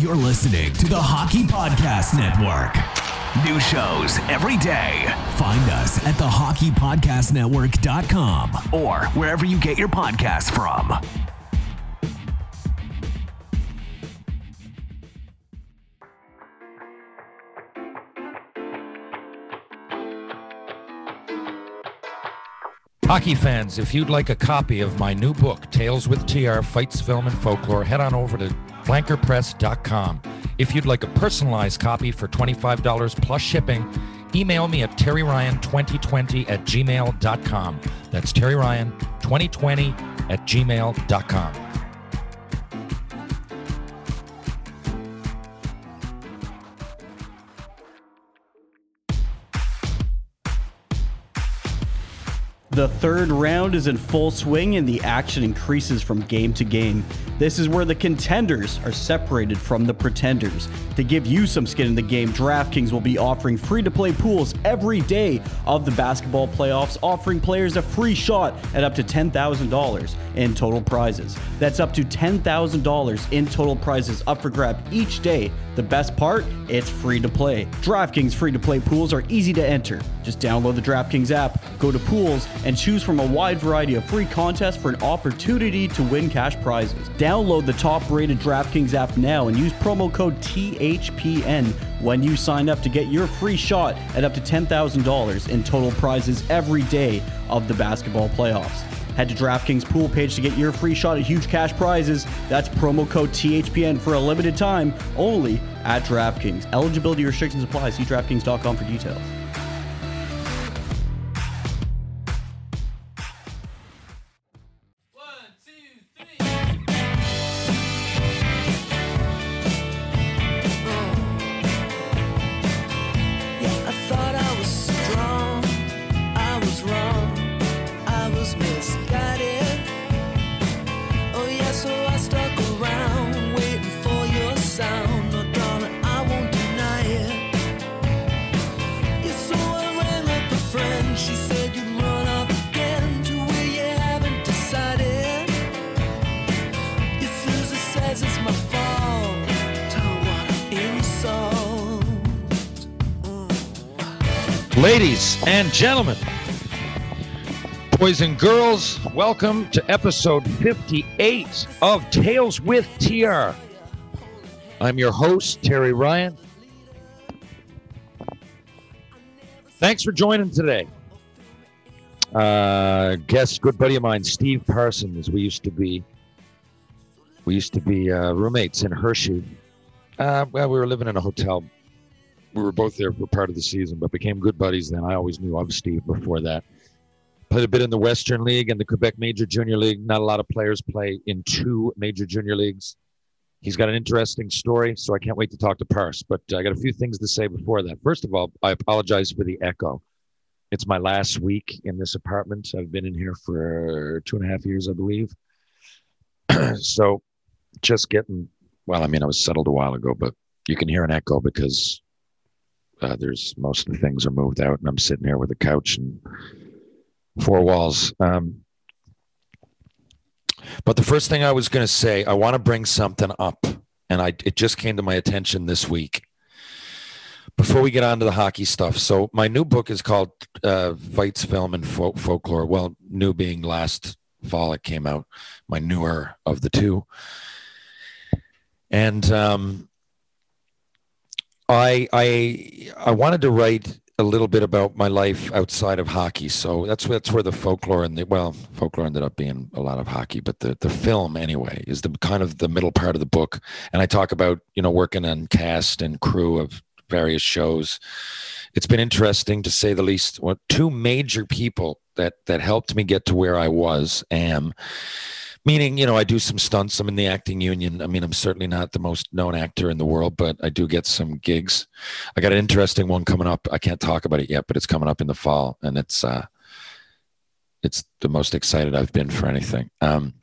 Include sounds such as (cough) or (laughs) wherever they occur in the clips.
You're listening to the Hockey Podcast Network. New shows every day. Find us at thehockeypodcastnetwork.com or wherever you get your podcasts from. Hockey fans, if you'd like a copy of my new book, Tales with TR Fights, Film, and Folklore, head on over to flankerpress.com. If you'd like a personalized copy for $25 plus shipping, email me at terryryan2020 at gmail.com. That's terryryan2020 at gmail.com. The third round is in full swing and the action increases from game to game. This is where the contenders are separated from the pretenders. To give you some skin in the game, DraftKings will be offering free to play pools every day of the basketball playoffs, offering players a free shot at up to $10,000 in total prizes. That's up to $10,000 in total prizes up for grab each day. The best part, it's free to play. DraftKings free to play pools are easy to enter. Just download the DraftKings app, go to pools, and choose from a wide variety of free contests for an opportunity to win cash prizes. Download the top rated DraftKings app now and use promo code THPN when you sign up to get your free shot at up to $10,000 in total prizes every day of the basketball playoffs. Head to DraftKings pool page to get your free shot at huge cash prizes. That's promo code THPN for a limited time only at DraftKings. Eligibility restrictions apply. See DraftKings.com for details. Gentlemen, boys and girls, welcome to episode 58 of Tales with TR. I'm your host, Terry Ryan. Thanks for joining today. Uh, guest, good buddy of mine, Steve Parsons. We used to be, we used to be uh, roommates in Hershey. Uh, well, we were living in a hotel we were both there for part of the season, but became good buddies then. I always knew of Steve before that. Played a bit in the Western League and the Quebec Major Junior League. Not a lot of players play in two major junior leagues. He's got an interesting story, so I can't wait to talk to Parse. But I got a few things to say before that. First of all, I apologize for the echo. It's my last week in this apartment. I've been in here for two and a half years, I believe. (clears throat) so just getting, well, I mean, I was settled a while ago, but you can hear an echo because uh, there's most of the things are moved out, and I'm sitting here with a couch and four walls. Um, but the first thing I was going to say, I want to bring something up, and I it just came to my attention this week. Before we get on to the hockey stuff, so my new book is called uh, "Fights, Film, and Folk- Folklore." Well, new being last fall it came out, my newer of the two, and um, I I I wanted to write a little bit about my life outside of hockey. So that's that's where the folklore and the well, folklore ended up being a lot of hockey, but the the film anyway is the kind of the middle part of the book. And I talk about you know working on cast and crew of various shows. It's been interesting to say the least. What two major people that that helped me get to where I was am meaning you know i do some stunts i'm in the acting union. I mean i'm certainly not the most known actor in the world but i do get some gigs. I got an interesting one coming up. I can't talk about it yet but it's coming up in the fall and it's uh it's the most excited i've been for anything. Um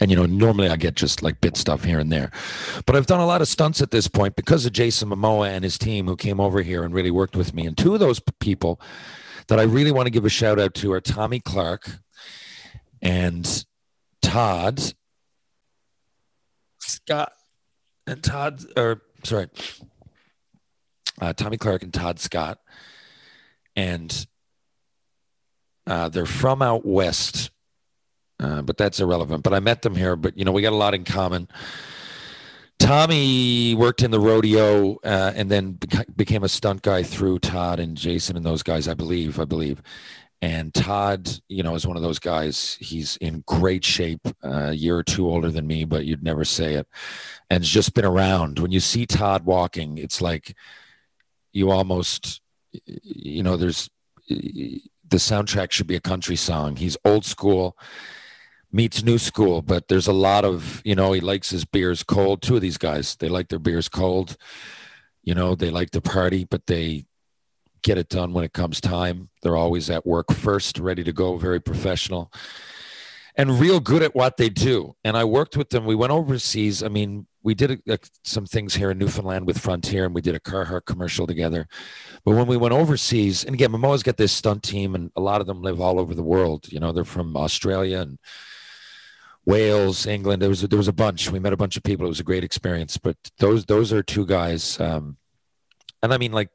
and you know normally i get just like bit stuff here and there. But i've done a lot of stunts at this point because of jason momoa and his team who came over here and really worked with me. And two of those people that i really want to give a shout out to are tommy clark and Todd Scott and Todd, or sorry, uh, Tommy Clark and Todd Scott, and uh, they're from out west, uh, but that's irrelevant. But I met them here. But you know, we got a lot in common. Tommy worked in the rodeo uh, and then beca- became a stunt guy through Todd and Jason and those guys, I believe. I believe. And Todd, you know, is one of those guys. He's in great shape, uh, a year or two older than me, but you'd never say it. And has just been around. When you see Todd walking, it's like you almost, you know, there's the soundtrack should be a country song. He's old school meets new school, but there's a lot of, you know, he likes his beers cold. Two of these guys, they like their beers cold. You know, they like to party, but they get it done when it comes time. They're always at work first, ready to go, very professional and real good at what they do. And I worked with them. We went overseas. I mean, we did uh, some things here in Newfoundland with Frontier, and we did a Carhartt commercial together. But when we went overseas, and again, Momoa's got this stunt team, and a lot of them live all over the world. You know, they're from Australia and Wales, England. There was a, there was a bunch. We met a bunch of people. It was a great experience. But those those are two guys, um, and I mean, like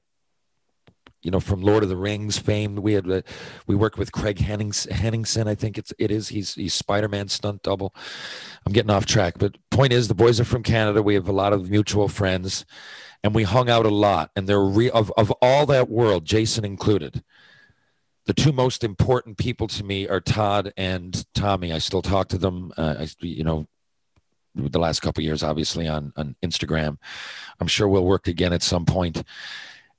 you know, from Lord of the Rings fame. We had uh, we worked with Craig Hennings, Henningsen. I think it's it is. He's he's Spider Man stunt double. I'm getting off track, but point is, the boys are from Canada. We have a lot of mutual friends, and we hung out a lot. And they're re- of of all that world, Jason included. The two most important people to me are Todd and Tommy. I still talk to them. Uh, I, you know, the last couple years, obviously on on Instagram. I'm sure we'll work again at some point.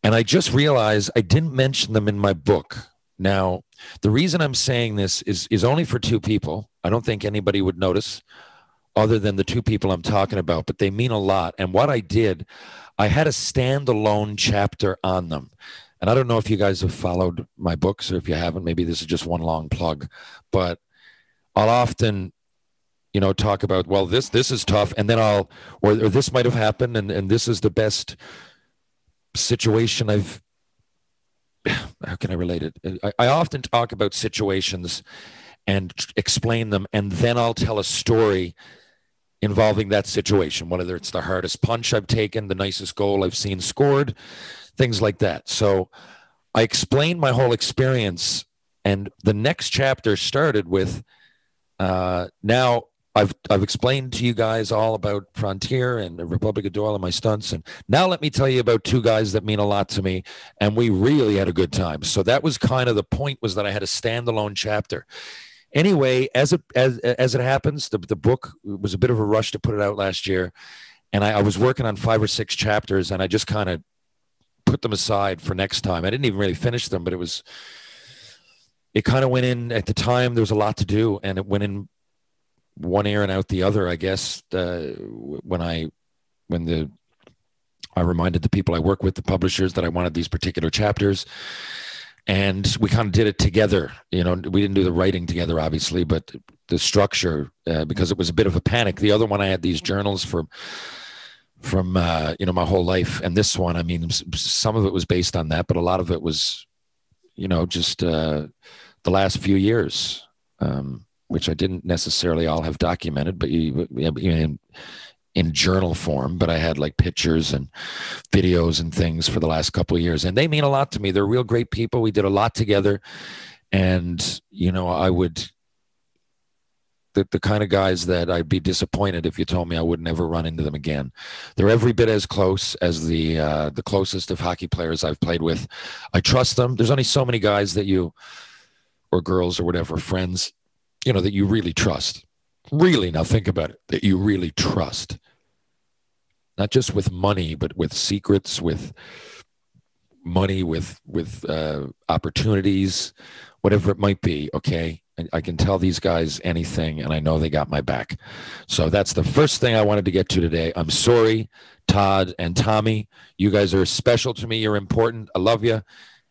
And I just realized I didn't mention them in my book. Now, the reason I'm saying this is is only for two people. I don't think anybody would notice other than the two people I'm talking about, but they mean a lot. And what I did, I had a standalone chapter on them. And I don't know if you guys have followed my books or if you haven't, maybe this is just one long plug, but I'll often you know talk about well this this is tough and then i'll or, or this might have happened and, and this is the best situation I've (sighs) how can I relate it? I, I, often talk about situations and explain them, and then I'll tell a story involving that situation, whether it's the hardest punch I've taken, the nicest goal I've seen scored, things like that. So I explained my whole experience, and the next chapter started with uh, now I've I've explained to you guys all about Frontier and the Republic of Doyle and my stunts, and now let me tell you about two guys that mean a lot to me, and we really had a good time. So that was kind of the point was that I had a standalone chapter. Anyway, as it as as it happens, the the book was a bit of a rush to put it out last year, and I, I was working on five or six chapters, and I just kind of put them aside for next time. I didn't even really finish them, but it was it kind of went in at the time. There was a lot to do, and it went in one ear and out the other, I guess. Uh, when I when the I reminded the people I work with, the publishers, that I wanted these particular chapters, and we kind of did it together. You know, we didn't do the writing together, obviously, but the structure uh, because it was a bit of a panic. The other one, I had these journals for from uh, you know my whole life, and this one, I mean, some of it was based on that, but a lot of it was, you know, just uh, the last few years. Um, which I didn't necessarily all have documented, but you, in, in journal form. But I had like pictures and videos and things for the last couple of years, and they mean a lot to me. They're real great people. We did a lot together, and you know, I would. The, the kind of guys that I'd be disappointed if you told me I would never run into them again. They're every bit as close as the uh, the closest of hockey players I've played with. I trust them. There's only so many guys that you or girls or whatever friends you know, that you really trust. Really, now think about it, that you really trust. Not just with money, but with secrets, with money, with with uh, opportunities, whatever it might be. Okay, I, can tell these guys anything, and I know they got my back. So that's the first thing I wanted to get to today. I'm sorry, Todd and Tommy. You guys are special to me. You're important. I love you,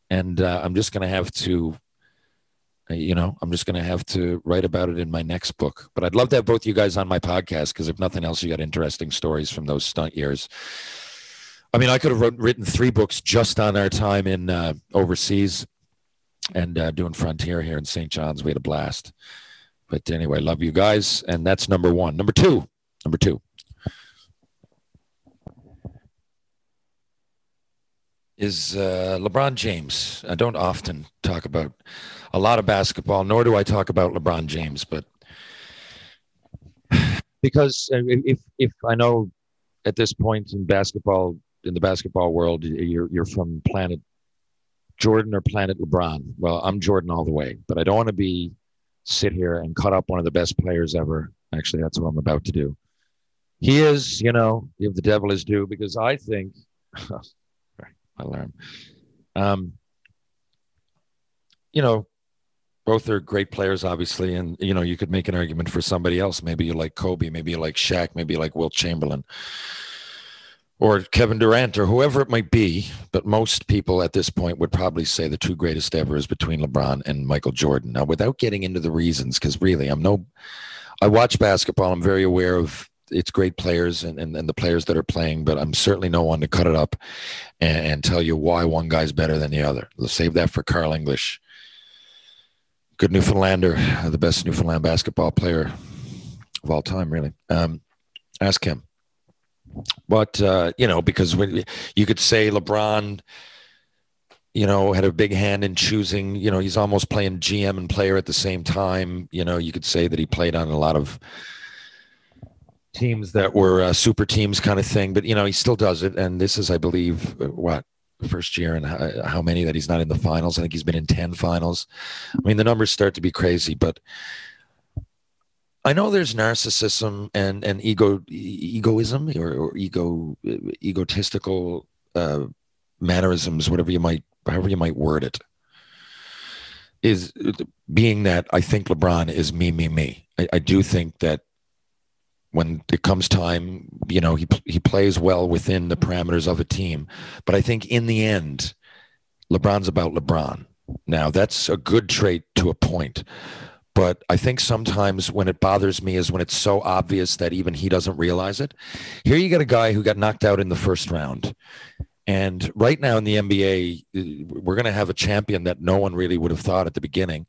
and uh, I'm just gonna have to you know i'm just going to have to write about it in my next book. But i'd love to have both you guys on my podcast because if nothing else you got interesting stories from those stunt years. I mean i could have wrote, written three books just on our time in uh, overseas and uh, doing frontier here in st john's. We had a blast. But anyway love you guys and that's number one. Number two. Number two. Is uh, LeBron James. I don't often talk about a lot of basketball, nor do I talk about LeBron James, but because uh, if if I know at this point in basketball in the basketball world, you're you're from planet Jordan or planet LeBron. Well, I'm Jordan all the way, but I don't want to be sit here and cut up one of the best players ever. Actually, that's what I'm about to do. He is, you know, give the devil his due because I think (laughs) alarm. Um, you know, both are great players, obviously, and you know you could make an argument for somebody else. Maybe you like Kobe, maybe you like Shaq, maybe you like Wilt Chamberlain, or Kevin Durant, or whoever it might be. But most people at this point would probably say the two greatest ever is between LeBron and Michael Jordan. Now, without getting into the reasons, because really, I'm no, I watch basketball. I'm very aware of it's great players and, and, and, the players that are playing, but I'm certainly no one to cut it up and, and tell you why one guy's better than the other. Let's save that for Carl English. Good Newfoundlander, the best Newfoundland basketball player of all time, really. Um, ask him. But, uh, you know, because when, you could say LeBron, you know, had a big hand in choosing, you know, he's almost playing GM and player at the same time. You know, you could say that he played on a lot of teams that were uh, super teams kind of thing. But you know, he still does it, and this is, I believe, uh, what first year and how, how, many that he's not in the finals. I think he's been in ten finals. I mean, the numbers start to be crazy, but. I know there's narcissism and, and ego egoism or, or ego egotistical uh, mannerisms, whatever you might however you might word it. Is being that I think LeBron is me, me, me. I, I do think that when it comes time, you know, he he plays well within the parameters of a team. But I think in the end, LeBron's about LeBron. Now that's a good trait to a point. But I think sometimes when it bothers me is when it's so obvious that even he doesn't realize it. Here you got a guy who got knocked out in the first round. And right now in the NBA, we're going to have a champion that no one really would have thought at the beginning.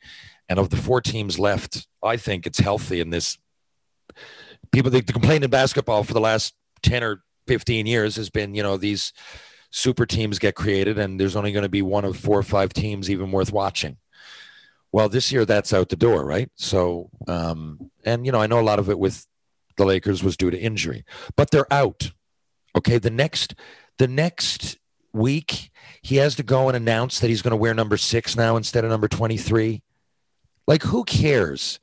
And of the four teams left, I think it's healthy in this people the, the complaint in basketball for the last 10 or 15 years has been you know these super teams get created and there's only going to be one of four or five teams even worth watching. Well this year that's out the door right? So um and you know i know a lot of it with the lakers was due to injury but they're out. Okay the next the next week he has to go and announce that he's going to wear number six now instead of number 23 like who cares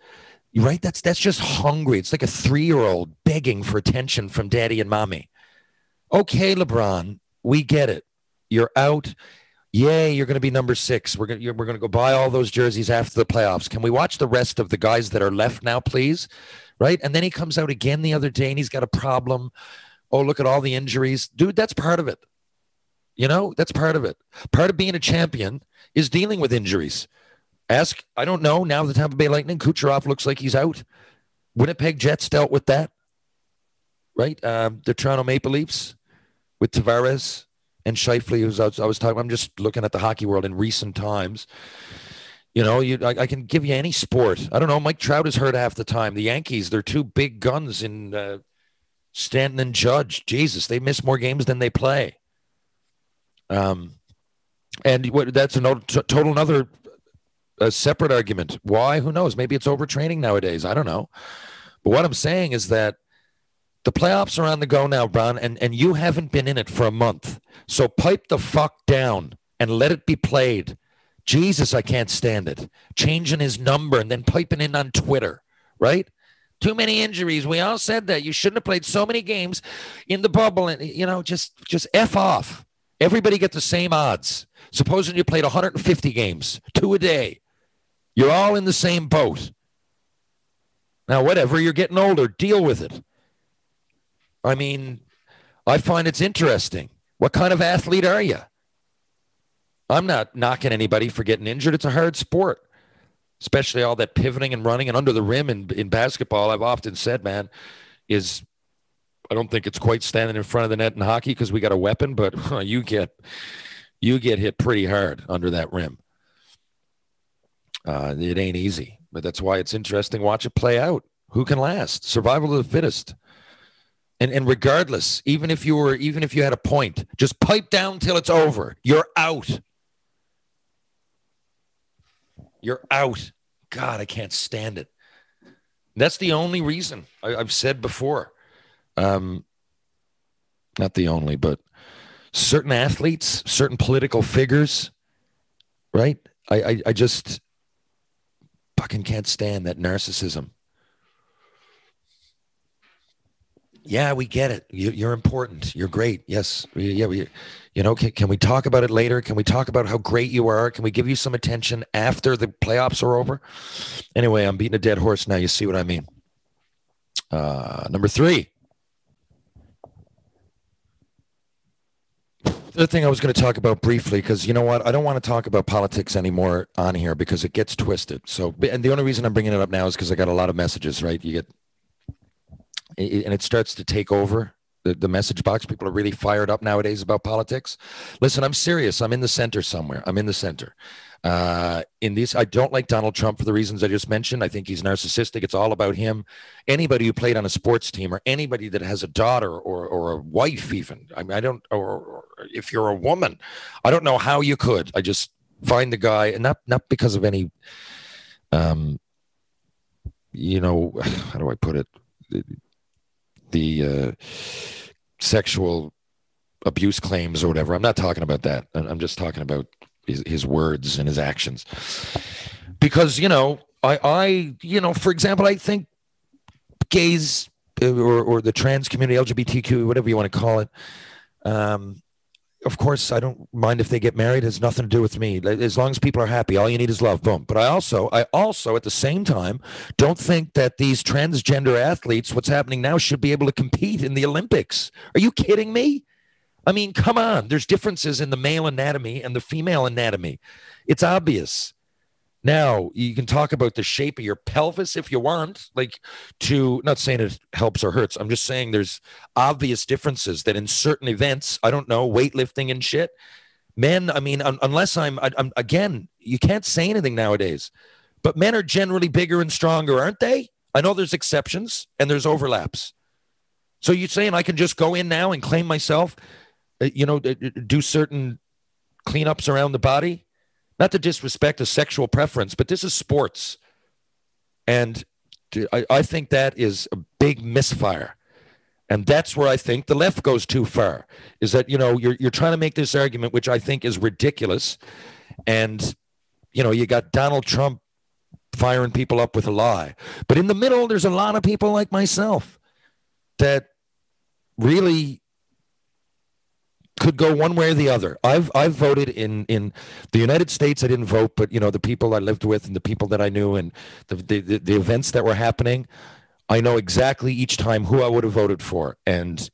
right? That's that's just hungry. It's like a three year old begging for attention from daddy and mommy. Okay, LeBron, we get it. You're out. Yay, you're going to be number six. We're going to, we're going to go buy all those jerseys after the playoffs. Can we watch the rest of the guys that are left now, please? Right? And then he comes out again the other day and he's got a problem. Oh, look at all the injuries. Dude, that's part of it. You know, that's part of it. Part of being a champion is dealing with injuries. Ask, I don't know. Now the Tampa Bay Lightning, Kucherov looks like he's out. Winnipeg Jets dealt with that, right? Um, the Toronto Maple Leafs with Tavares and Scheifele, who's I was, I was talking. I'm just looking at the hockey world in recent times. You know, you I, I, can give you any sport. I don't know. Mike Trout is hurt half the time. The Yankees, they're two big guns in uh, Stanton and Judge. Jesus, they miss more games than they play. Um, and what, that's a total another a separate argument. Why? Who knows? Maybe it's overtraining nowadays. I don't know. But what I'm saying is that the playoffs are on the go now, Brown, and, and you haven't been in it for a month. So pipe the fuck down and let it be played. Jesus, I can't stand it. Changing his number and then piping in on Twitter, right? Too many injuries. We all said that. You shouldn't have played so many games in the bubble. And, you know, just, just F off. Everybody get the same odds. Supposing you played 150 games, two a day. You're all in the same boat. Now, whatever, you're getting older, deal with it. I mean, I find it's interesting. What kind of athlete are you? I'm not knocking anybody for getting injured. It's a hard sport, especially all that pivoting and running and under the rim in, in basketball. I've often said, man, is I don't think it's quite standing in front of the net in hockey because we got a weapon, but (laughs) you get you get hit pretty hard under that rim. Uh, it ain't easy, but that's why it's interesting. Watch it play out. Who can last? Survival of the fittest. And and regardless, even if you were even if you had a point, just pipe down till it's over. You're out. You're out. God, I can't stand it. That's the only reason I, I've said before. Um, not the only, but certain athletes, certain political figures, right? I, I, I just fucking can't stand that narcissism. Yeah, we get it. You, you're important. You're great. Yes. Yeah. We, you know, can, can we talk about it later? Can we talk about how great you are? Can we give you some attention after the playoffs are over? Anyway, I'm beating a dead horse now. You see what I mean? Uh, number three. The thing I was going to talk about briefly, because you know what, I don't want to talk about politics anymore on here because it gets twisted. So, and the only reason I'm bringing it up now is because I got a lot of messages. Right, you get, and it starts to take over the, the message box. People are really fired up nowadays about politics. Listen, I'm serious. I'm in the center somewhere. I'm in the center. Uh, in these, I don't like Donald Trump for the reasons I just mentioned. I think he's narcissistic. It's all about him. Anybody who played on a sports team or anybody that has a daughter or, or a wife, even, I mean, I don't, or, or if you're a woman, I don't know how you could. I just find the guy, and not, not because of any, um, you know, (sighs) how do I put it? The, the uh, sexual abuse claims or whatever. I'm not talking about that. I'm just talking about his, his words and his actions. Because you know, I, I, you know, for example, I think gays uh, or or the trans community, LGBTQ, whatever you want to call it. Um, of course, I don't mind if they get married. It has nothing to do with me. As long as people are happy, all you need is love. Boom. But I also, I also, at the same time, don't think that these transgender athletes, what's happening now, should be able to compete in the Olympics. Are you kidding me? I mean, come on. There's differences in the male anatomy and the female anatomy. It's obvious. Now, you can talk about the shape of your pelvis if you want, like to not saying it helps or hurts. I'm just saying there's obvious differences that in certain events, I don't know, weightlifting and shit. Men, I mean, un- unless I'm, I, I'm again, you can't say anything nowadays, but men are generally bigger and stronger, aren't they? I know there's exceptions and there's overlaps. So you're saying I can just go in now and claim myself, uh, you know, do certain cleanups around the body? Not to disrespect a sexual preference, but this is sports. And I think that is a big misfire. And that's where I think the left goes too far. Is that, you know, you're, you're trying to make this argument, which I think is ridiculous. And, you know, you got Donald Trump firing people up with a lie. But in the middle, there's a lot of people like myself that really could go one way or the other. I've I've voted in in the United States. I didn't vote, but you know the people I lived with and the people that I knew and the the, the, the events that were happening. I know exactly each time who I would have voted for, and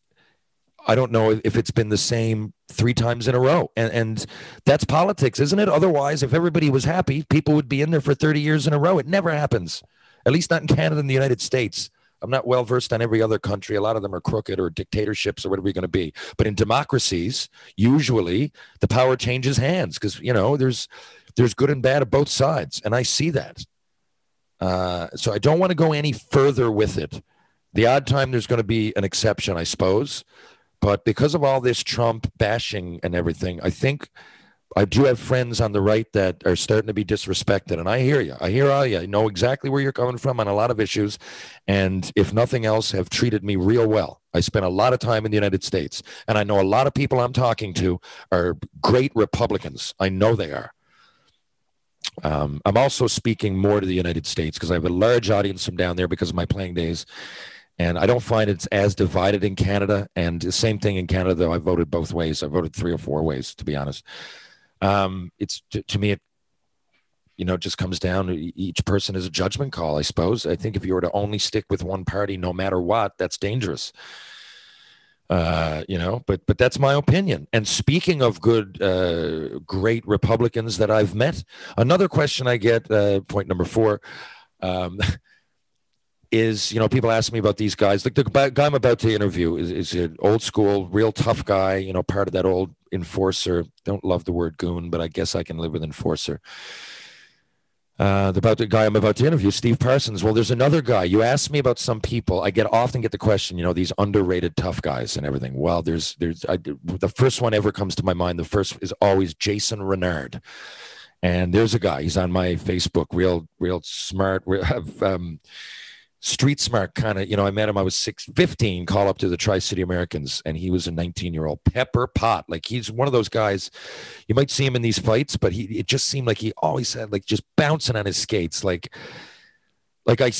I don't know if it's been the same three times in a row. And and that's politics, isn't it? Otherwise, if everybody was happy, people would be in there for thirty years in a row. It never happens. At least not in Canada and the United States. I'm not well versed on every other country. A lot of them are crooked or dictatorships or whatever you're going to be. But in democracies, usually the power changes hands because you know there's there's good and bad of both sides, and I see that. Uh, so I don't want to go any further with it. The odd time there's going to be an exception, I suppose, but because of all this Trump bashing and everything, I think I do have friends on the right that are starting to be disrespected, and I hear you. I hear all you. I know exactly where you're coming from on a lot of issues, and if nothing else, have treated me real well. I spent a lot of time in the United States, and I know a lot of people I'm talking to are great Republicans. I know they are. Um, I'm also speaking more to the United States because I have a large audience from down there because of my playing days. And I don't find it's as divided in Canada. And the same thing in Canada, though. I voted both ways. I voted three or four ways, to be honest. Um, it's to, to me, it you know, just comes down to each person is a judgment call, I suppose. I think if you were to only stick with one party, no matter what, that's dangerous. Uh, you know, but but that's my opinion. And speaking of good, uh, great Republicans that I've met, another question I get, uh, point number four, um, (laughs) is you know people ask me about these guys. Like the guy I'm about to interview is, is an old school, real tough guy. You know, part of that old enforcer. Don't love the word goon, but I guess I can live with enforcer. uh, about the guy I'm about to interview, Steve Parsons. Well, there's another guy. You asked me about some people. I get often get the question, you know, these underrated tough guys and everything. Well, there's there's I, the first one ever comes to my mind. The first is always Jason Renard, and there's a guy. He's on my Facebook. Real real smart. Real, have (laughs) um, street smart kind of, you know, I met him, I was six, 15, call up to the Tri City Americans, and he was a 19 year old pepper pot. Like he's one of those guys, you might see him in these fights, but he, it just seemed like he always had like just bouncing on his skates. Like, like I,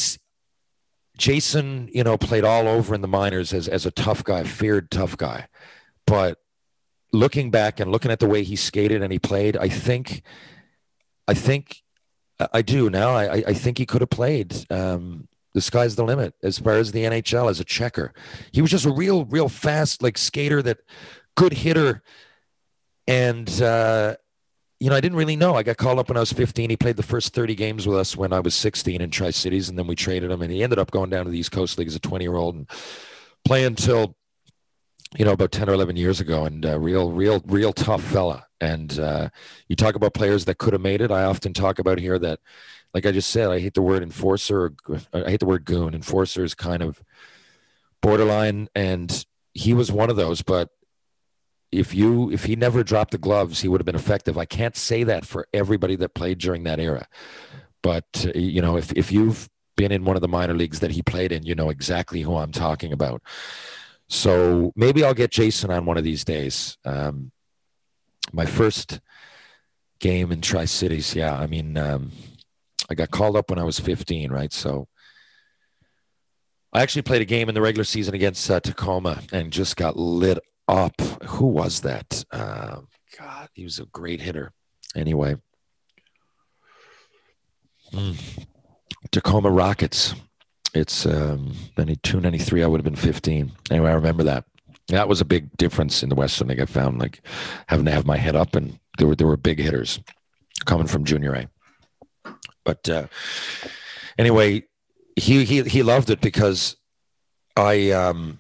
Jason, you know, played all over in the minors as, as a tough guy, feared tough guy. But looking back and looking at the way he skated and he played, I think, I think I do now. I, I think he could have played. Um, the sky's the limit as far as the NHL as a checker. He was just a real, real fast like skater that good hitter. And uh, you know, I didn't really know. I got called up when I was 15. He played the first 30 games with us when I was 16 in Tri Cities, and then we traded him. And he ended up going down to the East Coast League as a 20 year old and playing until you know about 10 or 11 years ago. And uh, real, real, real tough fella. And uh, you talk about players that could have made it. I often talk about here that like I just said, I hate the word enforcer. I hate the word goon. Enforcer is kind of borderline, and he was one of those. But if you if he never dropped the gloves, he would have been effective. I can't say that for everybody that played during that era, but uh, you know, if if you've been in one of the minor leagues that he played in, you know exactly who I'm talking about. So maybe I'll get Jason on one of these days. Um, my first game in Tri Cities, yeah. I mean, um, I got called up when I was 15, right? So I actually played a game in the regular season against uh, Tacoma and just got lit up. Who was that? Uh, God, he was a great hitter. Anyway, mm. Tacoma Rockets. It's um, 92, 93. I would have been 15. Anyway, I remember that. That was a big difference in the Western League. I found like having to have my head up, and there were there were big hitters coming from Junior A. But uh, anyway, he he he loved it because I um,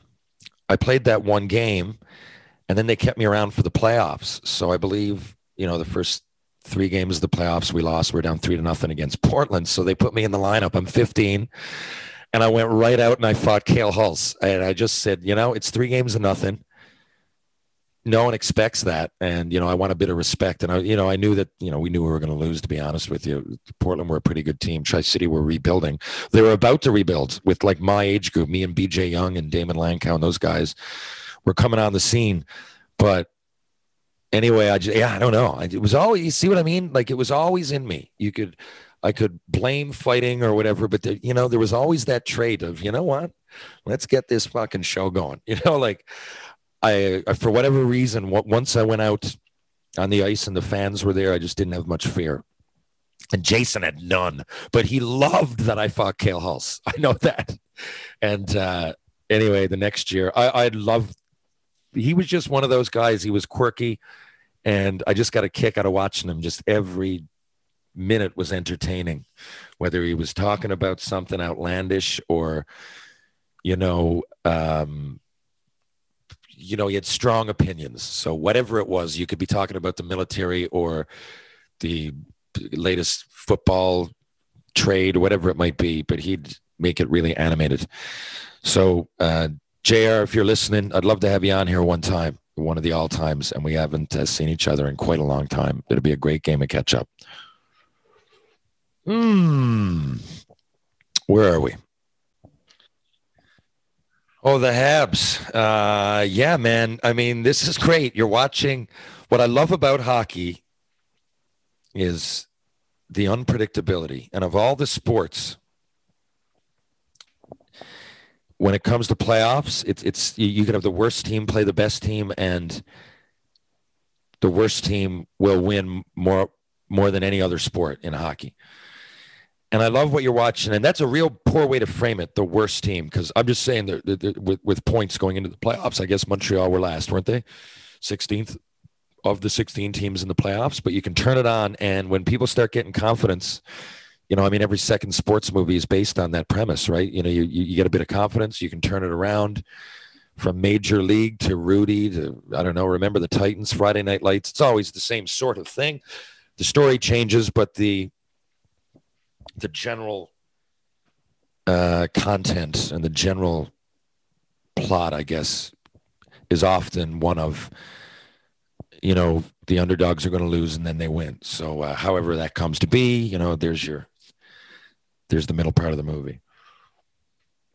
I played that one game, and then they kept me around for the playoffs. So I believe you know the first three games of the playoffs we lost. We are down three to nothing against Portland. So they put me in the lineup. I'm 15. And I went right out and I fought Cale Hulse. And I just said, you know, it's three games of nothing no one expects that. And you know i want a bit of respect. And i you know i knew that you know we knew we were going to lose to be honest with you. Portland were a pretty good team. Tri-city were rebuilding. They were about to rebuild with like my age group me and bj young and daymond langkow and those guys. Were coming on the scene. But anyway i just yeah i don't know. It was always you see what i mean? Like it was always in me. You could i could blame fighting or whatever but there, you know there was always that trait of you know what? Let's get this fucking show going. (laughs) You know like I, for whatever reason, once I went out on the ice and the fans were there, I just didn't have much fear. And Jason had none, but he loved that I fought Cale Hulse. (laughs) I know that. And uh, anyway, the next year, I, I love. He was just one of those guys. He was quirky, and I just got a kick out of watching him. Just every minute was entertaining, whether he was talking about something outlandish or, you know, um, you know, he had strong opinions. So whatever it was, you could be talking about the military or the latest football trade, whatever it might be, but he'd make it really animated. So, uh, JR, if you're listening, I'd love to have you on here one time, one of the all times, and we haven't uh, seen each other in quite a long time. It'll be a great game of catch up. Hmm. Where are we? Oh, the Habs. Uh, yeah, man. I mean, this is great. You're watching. What I love about hockey is the unpredictability. And of all the sports, when it comes to playoffs, it's it's you can have the worst team play the best team, and the worst team will win more more than any other sport in hockey. And I love what you're watching, and that's a real poor way to frame it. The worst team, because I'm just saying that, with with points going into the playoffs, I guess Montreal were last, weren't they? 16th of the 16 teams in the playoffs. But you can turn it on, and when people start getting confidence, you know, I mean, every second sports movie is based on that premise, right? You know, you you get a bit of confidence, you can turn it around from major league to Rudy to I don't know. Remember the Titans Friday Night Lights? It's always the same sort of thing. The story changes, but the the general uh, content and the general plot, I guess, is often one of, you know, the underdogs are going to lose and then they win. So, uh, however that comes to be, you know, there's your, there's the middle part of the movie.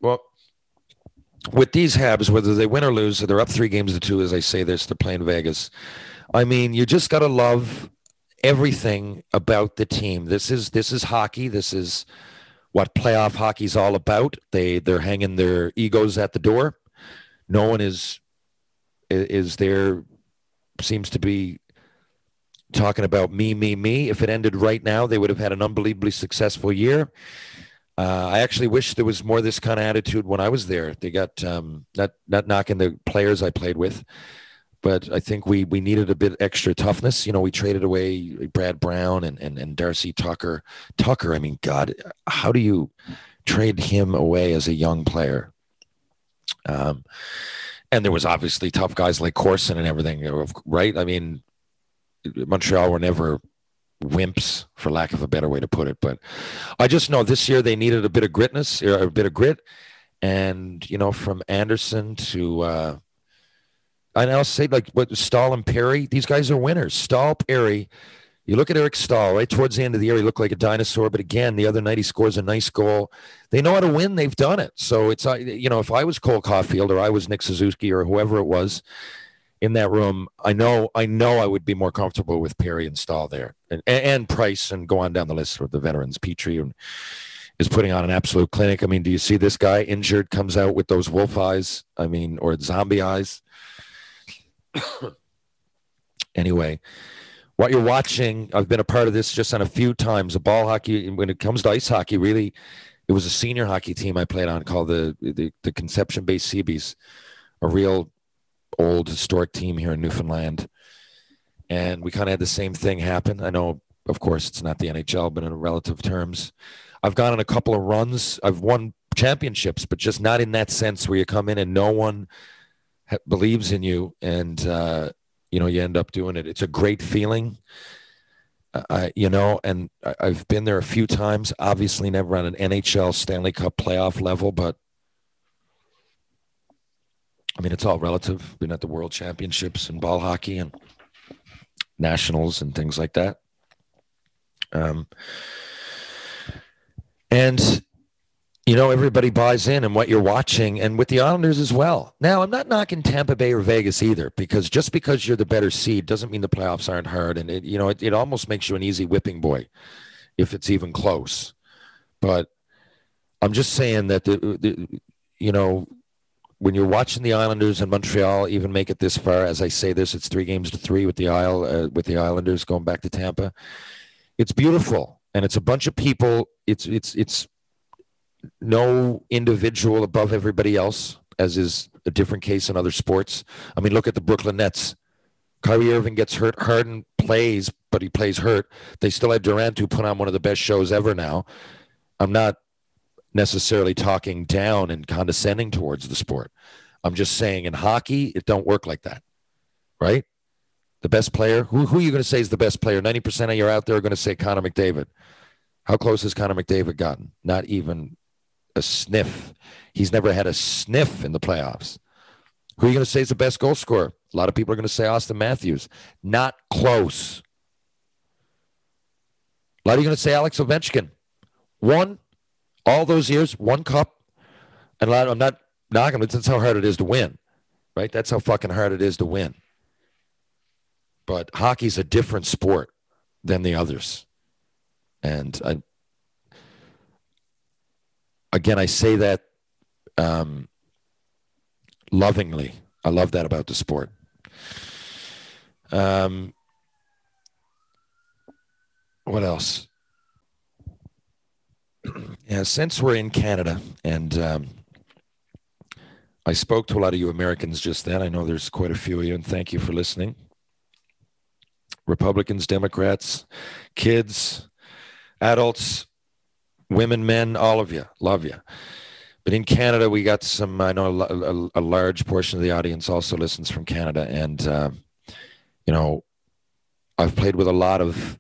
Well, with these Habs, whether they win or lose, they're up three games to two, as I say this, they're playing Vegas. I mean, you just got to love everything about the team. This is this is hockey. This is what playoff hockey's all about. They they're hanging their egos at the door. No one is is there seems to be talking about me, me, me. If it ended right now, they would have had an unbelievably successful year. Uh, I actually wish there was more of this kind of attitude when I was there. They got um, not not knocking the players I played with, but I think we we needed a bit extra toughness. You know, we traded away Brad Brown and and, and Darcy Tucker. Tucker, I mean, God, how do you trade him away as a young player? Um, and there was obviously tough guys like Corson and everything, right? I mean, Montreal were never wimps, for lack of a better way to put it. But I just know this year they needed a bit of gritness, a bit of grit, and you know, from Anderson to. Uh, and I'll say like what Staal and Perry, these guys are winners. Staal, Perry, you look at Eric Staal, right towards the end of the year, he looked like a dinosaur. But again, the other night he scores a nice goal. They know how to win. They've done it. So it's, you know, if I was Cole Caufield or I was Nick Suzuki or whoever it was in that room, I know, I know I would be more comfortable with Perry and Staal there and, and Price and go on down the list with the veterans. Petry is putting on an absolute clinic. I mean, do you see this guy injured comes out with those wolf eyes? I mean, or zombie eyes? (coughs) anyway, what you're watching, I've been a part of this just on a few times. A ball hockey, when it comes to ice hockey, really, it was a senior hockey team I played on called the the, the Conception Bay CeeBees, a real old historic team here in Newfoundland. And we kind of had the same thing happen. I know, of course, it's not the NHL, but in relative terms, I've gone on a couple of runs. I've won championships, but just not in that sense where you come in and no one believes in you and uh, you know you end up doing it it's a great feeling I, you know, and I've been there a few times. Obviously, never on an NHL Stanley Cup playoff level, but I mean, it's all relative. Been at the World Championships and ball hockey and nationals and things like that. Um, and you know, everybody buys in and what you're watching, and with the Islanders as well. Now, I'm not knocking Tampa Bay or Vegas either, because just because you're the better seed doesn't mean the playoffs aren't hard, and it, you know, it, it almost makes you an easy whipping boy if it's even close. But I'm just saying that the, the you know, when you're watching the Islanders and Montreal even make it this far, as I say this, it's three games to three with the Isle uh, with the Islanders going back to Tampa. It's beautiful, and it's a bunch of people. It's it's it's no individual above everybody else, as is a different case in other sports. I mean, look at the Brooklyn Nets. Kyrie Irving gets hurt. Harden plays, but he plays hurt. They still have Durant, who put on one of the best shows ever now. I'm not necessarily talking down and condescending towards the sport. I'm just saying in hockey, it don't work like that, right? The best player, who, who are you going to say is the best player? 90% of you out there are going to say Connor McDavid. How close has Connor McDavid gotten? Not even a sniff. He's never had a sniff in the playoffs. Who are you going to say is the best goal scorer? A lot of people are going to say Auston Matthews. Not close. A lot of you going to say Alex Ovechkin. One, all those years, one cup. And a lot, of, I'm not knocking it. That's how hard it is to win, right? That's how fucking hard it is to win. But hockey's a different sport than the others. And I, again, I say that um, lovingly. I love that about the sport. Um, what else? (clears throat) yeah, since we're in Canada, and um, I spoke to a lot of you Americans just then. I know there's quite a few of you, and thank you for listening. Republicans, Democrats, kids, adults, women, men, all of you, love you. But in Canada, we got some. I know a, a, a large portion of the audience also listens from Canada, and uh, you know, I've played with a lot of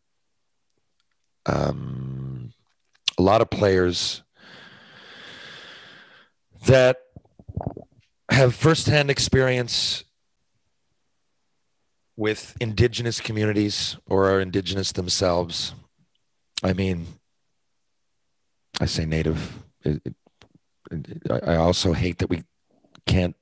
um, a lot of players that have firsthand experience with indigenous communities or are indigenous themselves. I mean, I say native. It, it, I also hate that we can't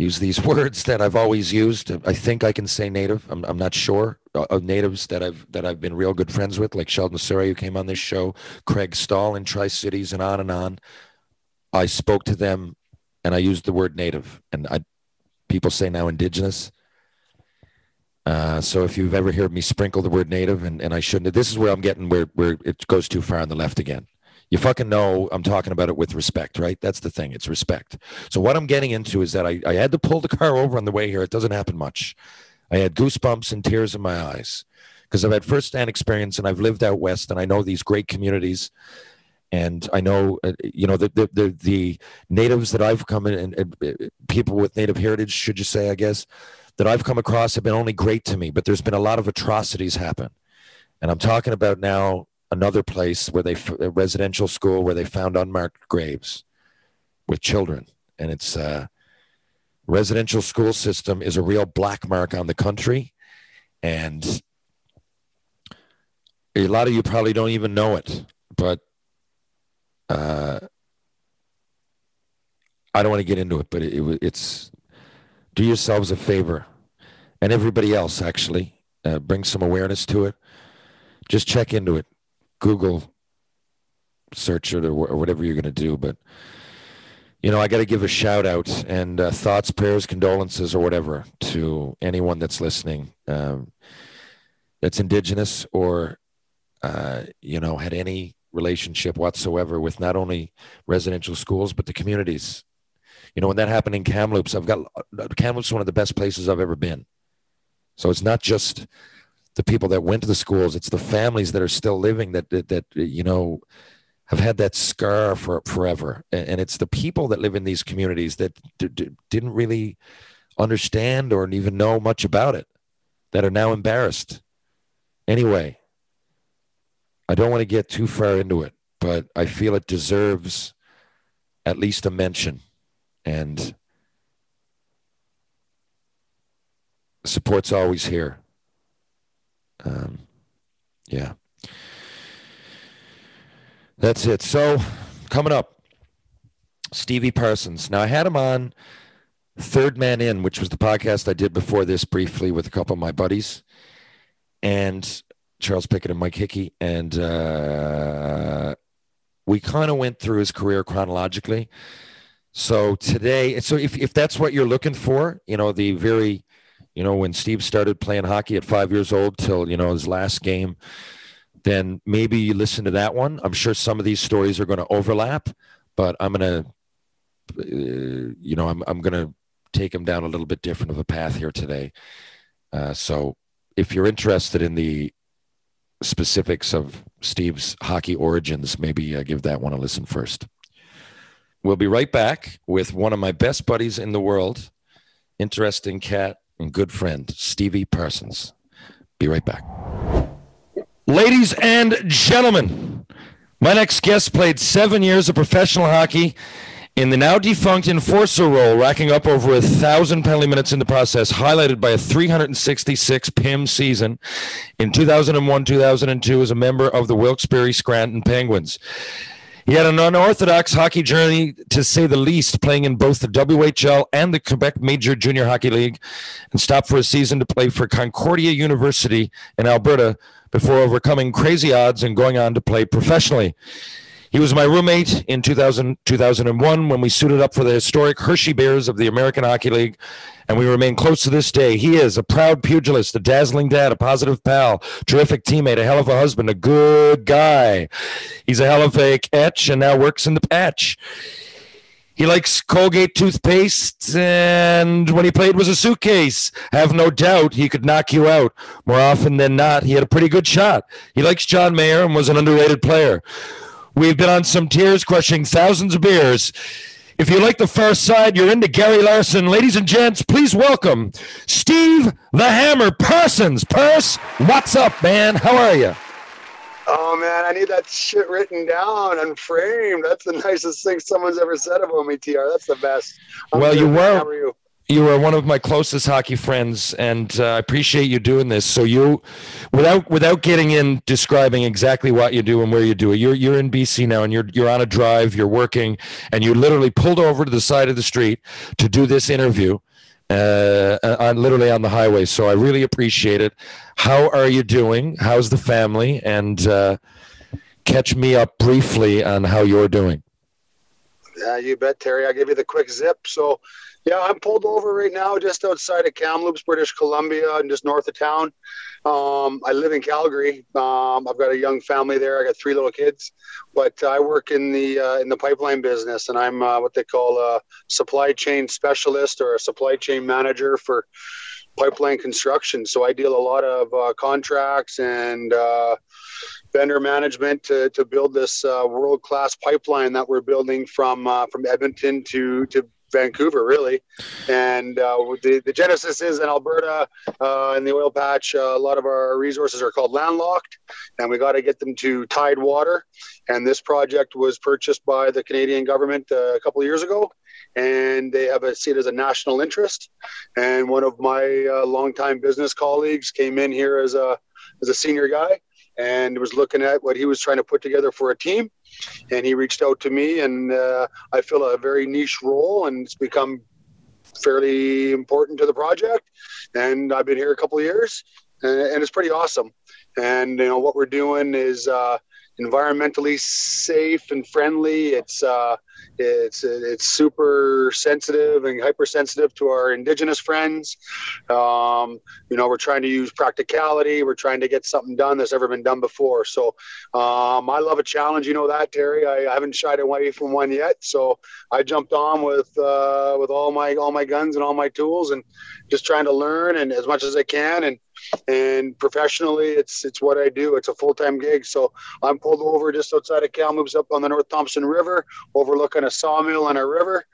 use these (laughs) words that I've always used. I think I can say native. I'm, I'm not sure uh, of natives that I've that I've been real good friends with, like Sheldon Souray, who came on this show, Craig Stahl in Tri Cities, and on and on. I spoke to them, and I used the word native, and I people say now indigenous. Uh, so if you've ever heard me sprinkle the word native, and, and I shouldn't, this is where I'm getting where where it goes too far on the left again. You fucking know I'm talking about it with respect, right? That's the thing. It's respect. So what I'm getting into is that I, I had to pull the car over on the way here. It doesn't happen much. I had goosebumps and tears in my eyes because I've had firsthand experience and I've lived out west and I know these great communities and I know uh, you know the, the the the, natives that I've come in and, and uh, people with native heritage, should you say, I guess, that I've come across have been only great to me. But there's been a lot of atrocities happen, and I'm talking about now another place where they a residential school where they found unmarked graves with children, and it's uh, residential school system is a real black mark on the country, and a lot of you probably don't even know it, but uh, I don't want to get into it, but it, it, it's do yourselves a favor and everybody else actually uh, bring some awareness to it. Just check into it, Google search it or, or whatever you're going to do. But you know, I got to give a shout out and uh, thoughts, prayers, condolences, or whatever to anyone that's listening um, that's indigenous or uh, you know had any relationship whatsoever with not only residential schools but the communities. You know, when that happened in Kamloops, I've got Kamloops is one of the best places I've ever been. So it's not just the people that went to the schools; it's the families that are still living that that, that you know have had that scar for forever, and it's the people that live in these communities that d- d- didn't really understand or even know much about it that are now embarrassed. Anyway, I don't want to get too far into it, but I feel it deserves at least a mention. And support's always here. Um, yeah. That's it. So, coming up, Stevie Parsons. Now, I had him on Third Man In, which was the podcast I did before this briefly with a couple of my buddies. And Charles Pickett and Mike Hickey, and uh, we kind of went through his career chronologically. So today, so if if that's what you're looking for, you know, the very, you know, when Steve started playing hockey at five years old till you know his last game, then maybe you listen to that one. I'm sure some of these stories are going to overlap, but I'm going to, uh, you know, I'm I'm going to take him down a little bit different of a path here today. Uh, so if you're interested in the specifics of Steve's hockey origins, maybe uh, give that one a listen first. We'll be right back with one of my best buddies in the world, interesting cat and good friend, Stevie Parsons. Be right back. Ladies and gentlemen, my next guest played seven years of professional hockey in the now defunct enforcer role, racking up over a thousand penalty minutes in the process, highlighted by a 366 PIM season in 2001 2002 as a member of the Wilkes-Barre Scranton Penguins. He had an unorthodox hockey journey, to say the least, playing in both the WHL and the Quebec Major Junior Hockey League, and stopped for a season to play for Concordia University in Alberta before overcoming crazy odds and going on to play professionally. He was my roommate in 2000, 2001 when we suited up for the historic Hershey Bears of the American Hockey League, and we remain close to this day. He is a proud pugilist, a dazzling dad, a positive pal, terrific teammate, a hell of a husband, a good guy. He's a hell of a catch and now works in the patch. He likes Colgate toothpaste, and when he played was a suitcase. Have no doubt he could knock you out. More often than not, he had a pretty good shot. He likes John Mayer and was an underrated player. We've been on some tears crushing thousands of beers. If you like the far side, you're into Gary Larson. Ladies and gents, please welcome Steve the Hammer Parsons. Purse, what's up, man? How are you? Oh man, I need that shit written down and framed. That's the (laughs) nicest thing someone's ever said about me, TR. That's the best. I'm Well, you were- How are you? Are one of my closest hockey friends, and uh, I appreciate you doing this. So you, without without getting in describing exactly what you do and where you do it, you're you're in BC now, and you're you're on a drive, you're working, and you literally pulled over to the side of the street to do this interview, uh, on literally on the highway. So I really appreciate it. How are you doing? How's the family? And uh, catch me up briefly on how you're doing. Yeah, you bet, Terry. I'll give you the quick zip. So, yeah, I'm pulled over right now just outside of Kamloops, British Columbia, and just north of town. Um, I live in Calgary. Um, I've got a young family there. I got three little kids, but I work in the uh, in the pipeline business, and I'm uh, what they call a supply chain specialist or a supply chain manager for pipeline construction. So I deal a lot of uh, contracts and uh, vendor management to, to build this uh, world class pipeline that we're building from uh, from Edmonton to to Vancouver, really. And uh, the the genesis is in Alberta, uh, in the oil patch. Uh, a lot of our resources are called landlocked, and we got to get them to tidewater. And this project was purchased by the Canadian government uh, a couple of years ago, and they have a see it as a national interest. And one of my uh, longtime business colleagues came in here as a as a senior guy and was looking at what he was trying to put together for a team. And he reached out to me, and uh, I fill a very niche role, and it's become fairly important to the project. And I've been here a couple of years, and, and it's pretty awesome. And you know what we're doing is uh, environmentally safe and friendly. It's uh, it's it's super sensitive and hypersensitive to our indigenous friends. Um, you know, we're trying to use practicality. We're trying to get something done that's never been done before. So um, I love a challenge. You know that, Terry. I, I haven't shied away from one yet. So I jumped on with uh, with all my all my guns and all my tools, and just trying to learn and as much as I can. And and professionally, it's it's what I do. It's a full time gig. So I'm pulled over just outside of Kamloops, up on the North Thompson River, overlooking a sawmill and a river,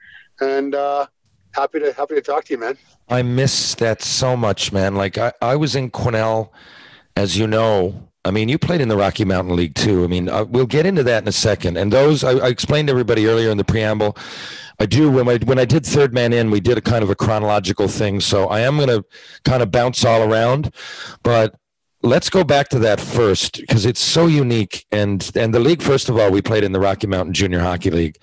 and uh, happy to happy to talk to you, man. I miss that so much, man. Like I, I was in Quesnel, as you know. I mean, you played in the Rocky Mountain League too. I mean, uh, we'll get into that in a second. And those, I, I explained to everybody earlier in the preamble. I do when I when I did Third Man In, we did a kind of a chronological thing. So I am going to kind of bounce all around, but let's go back to that first because it's so unique. And and the league, first of all, we played in the Rocky Mountain Junior Hockey League,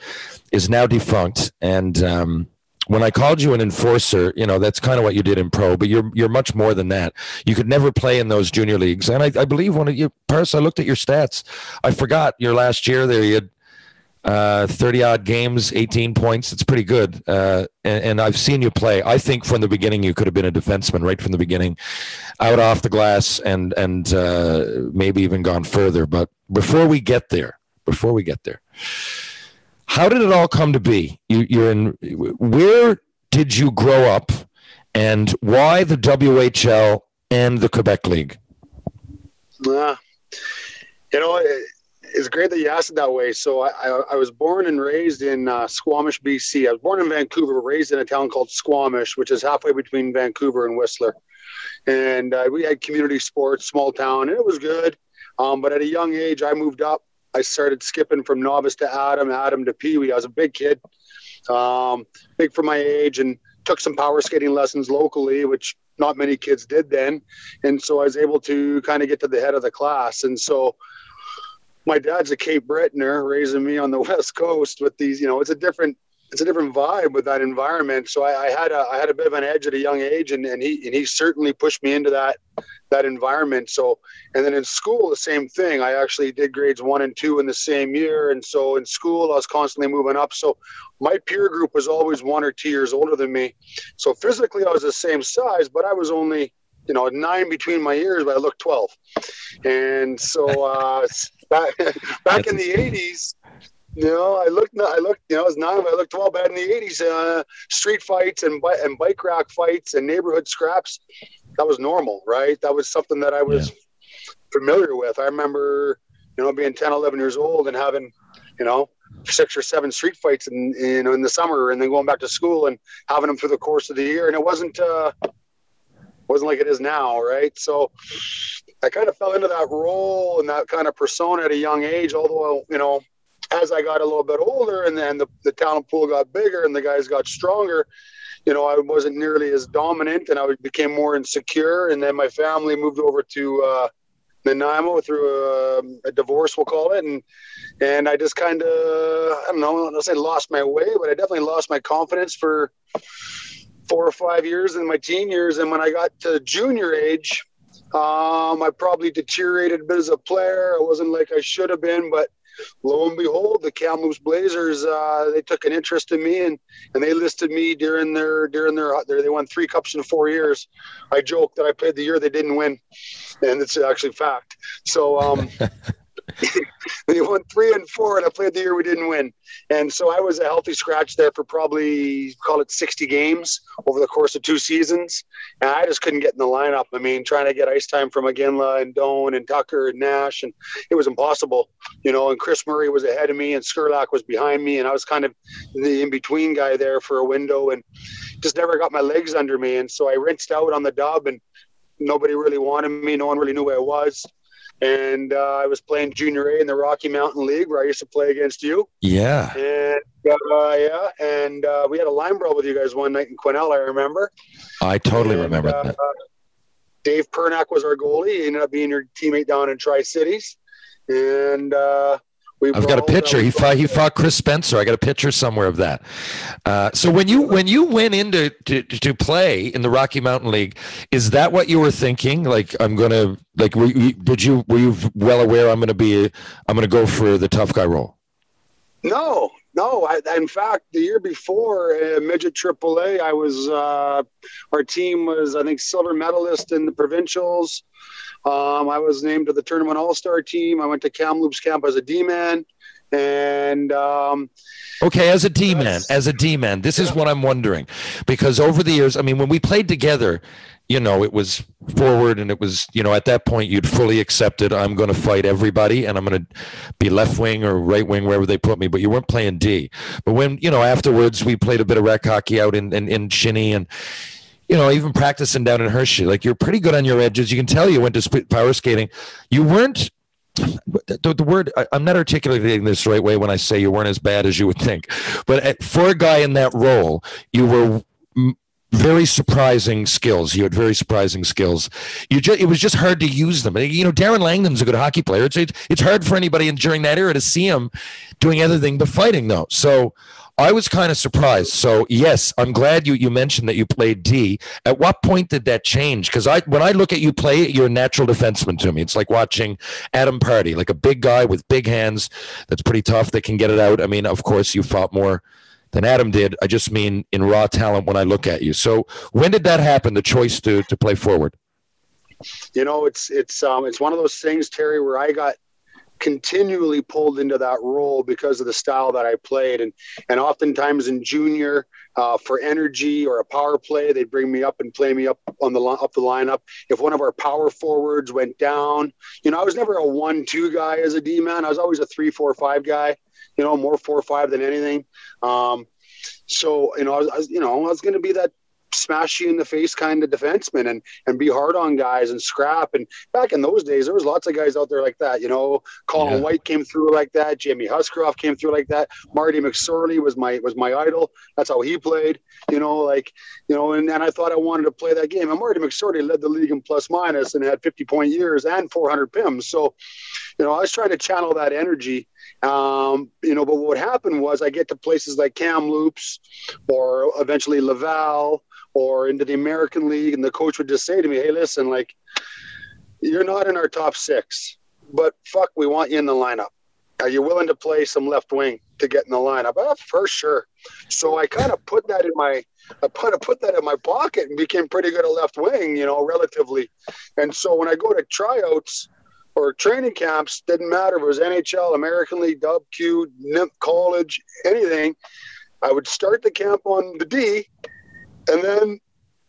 is now defunct. And um, when I called you an enforcer, you know that's kind of what you did in pro, but you're you're much more than that. You could never play in those junior leagues, and I, I believe one of you, Paris. I looked at your stats. I forgot your last year there. You had uh, 30 odd games, 18 points. It's pretty good. Uh, and, and I've seen you play. I think from the beginning you could have been a defenseman right from the beginning, out off the glass, and and uh, maybe even gone further. But before we get there, before we get there, how did it all come to be? You, you're in. Where did you grow up, and why the WHL and the Quebec League? Yeah. You know, it, it's great that you asked it that way. So I, I, I was born and raised in uh, Squamish, BC. I was born in Vancouver, raised in a town called Squamish, which is halfway between Vancouver and Whistler. And uh, we had community sports, small town, and it was good. Um, but at a young age, I moved up. I started skipping from novice to Atom, Atom to Pee Wee. I was a big kid, um, big for my age, and took some power skating lessons locally, which not many kids did then. And so I was able to kind of get to the head of the class. And so my dad's a Cape Bretoner, raising me on the (laughs) West Coast with these, you know, it's a different, it's a different vibe with that environment. So I, I had a, I had a bit of an edge at a young age, and, and he, and he certainly pushed me into that, that environment. So, and then in school, the same thing. I actually did grades one and two in the same year, and so in school, I was constantly moving up. So my peer group was always one or two years older than me. So physically, I was the same size, but I was only, you know, nine between my ears, but I looked 12. And so uh, (laughs) back, back in the 80s, you know, I looked, I looked, you know, I was nine, but I looked 12 bad in the 80s. Uh, street fights and, and bike rack fights and neighborhood scraps, that was normal, right? That was something that I was familiar with. I remember, you know, being 10, 11 years old and having, you know, six or seven street fights in, in, in the summer and then going back to school and having them through the course of the year. And it wasn't, uh, wasn't like it is now. Right. So, I kind of fell into that role and that kind of persona at a young age. Although you know, as I got a little bit older and then the, the talent pool got bigger and the guys got stronger, you know, I wasn't nearly as dominant and I became more insecure. And then my family moved over to uh, Nanaimo through a, a, divorce, we'll call it. And, and I just kind of, I don't know, I'll say lost my way, but I definitely lost my confidence for four or five years in my teen years. And when I got to junior age, um, I probably deteriorated a bit as a player. I wasn't like I should have been, but lo and behold, the Kamloops Blazers uh, they took an interest in me and and they listed me during their during their, their they won three cups in four years. I joke that I played the year they didn't win, and it's actually fact. So um, (laughs) (laughs) they won three and four, and I played the year we didn't win. And so I was a healthy scratch there for probably call it 60 games over the course of two seasons. And I just couldn't get in the lineup. I mean, trying to get ice time from Iginla and Doan and Tucker and Nash, and it was impossible, you know. And Chris Murray was ahead of me, and Skurlak was behind me, and I was kind of the in between guy there for a window, and just never got my legs under me. And so I rinsed out on the dub, and nobody really wanted me. No one really knew who I was and uh, I was playing junior A in the Rocky Mountain League where I used to play against you. Yeah. And uh, yeah, and uh, we had a line brawl with you guys one night in Quesnel. I remember. I totally And, remember uh, that. Dave Pernack was our goalie. He ended up being your teammate down in Tri Cities, and uh, we. I've got a. Picture. He fought. He fought Chris Spencer. I got a picture somewhere of that. Uh, so when you when you went into to, to play in the Rocky Mountain League, is that what you were thinking? Like I'm gonna like were you, did you were you well aware I'm gonna be I'm gonna go for the tough guy role? No, no. I, in fact, the year before, uh, midget AAA, I was uh, our team was I think silver medalist in the provincials. Um, I was named to the tournament all star team. I went to Kamloops camp as a D man, and um, Okay, as a D man, as a D man, this is what I'm wondering, because over the years, I mean, when we played together, you know, it was forward, and it was, you know, at that point, you'd fully accepted I'm going to fight everybody, and I'm going to be left wing or right wing wherever they put me. But you weren't playing D. But when you know afterwards, we played a bit of rec hockey out in in, in Shinny, and you know, even practicing down in Hershey, like you're pretty good on your edges. You can tell you went to power skating. You weren't the, the word I, I'm not articulating this the right way when I say you weren't as bad as you would think, but uh, for a guy in that role, you were very surprising skills. You had very surprising skills. You just it was just hard to use them. You know, Darren Langdon's a good hockey player. It's it's, it's hard for anybody in, during that era to see him doing anything but fighting though. So. I was kind of surprised. So yes, I'm glad you you mentioned that you played D. At what point did that change? Because I when I look at you play, you're a natural defenseman to me. It's like watching Adam Pardy, like a big guy with big hands that's pretty tough that can get it out. I mean, of course, you fought more than Adam did. I just mean in raw talent when I look at you. So when did that happen? The choice to to play forward. you know, it's it's um, it's one of those things, Terry, where I got continually pulled into that role because of the style that I played, and and oftentimes in junior uh, for energy or a power play, they'd bring me up and play me up on the up the lineup. If one of our power forwards went down, you know, I was never a one-two guy as a D man. I was always a three-four-five guy. You know, more four-five than anything. Um, so you know, I was, I was you know, I was going to be that smash you in the face kind of defenseman and and be hard on guys and scrap. And back in those days, there was lots of guys out there like that. You know, Colin Yeah. White came through like that. Jamie Huscroft came through like that. Marty McSorley was my was my idol. That's how he played. You know, like you know, and, and I thought I wanted to play that game. And Marty McSorley led the league in plus minus and had 50 point years and 400 pims. So, you know, I was trying to channel that energy. Um, you know, but what happened was I get to places like Kamloops or eventually Laval or into the American League, and the coach would just say to me, "Hey, listen, like you're not in our top six, but fuck, we want you in the lineup. Are you willing to play some left wing to get in the lineup?" Uh, for sure. So I kind of put that in my, I put I put that in my pocket and became pretty good at left wing, you know, relatively. And so when I go to tryouts or training camps, didn't matter if it was NHL, American League, Dub Q, NIMP, college, anything. I would start the camp on the D, and then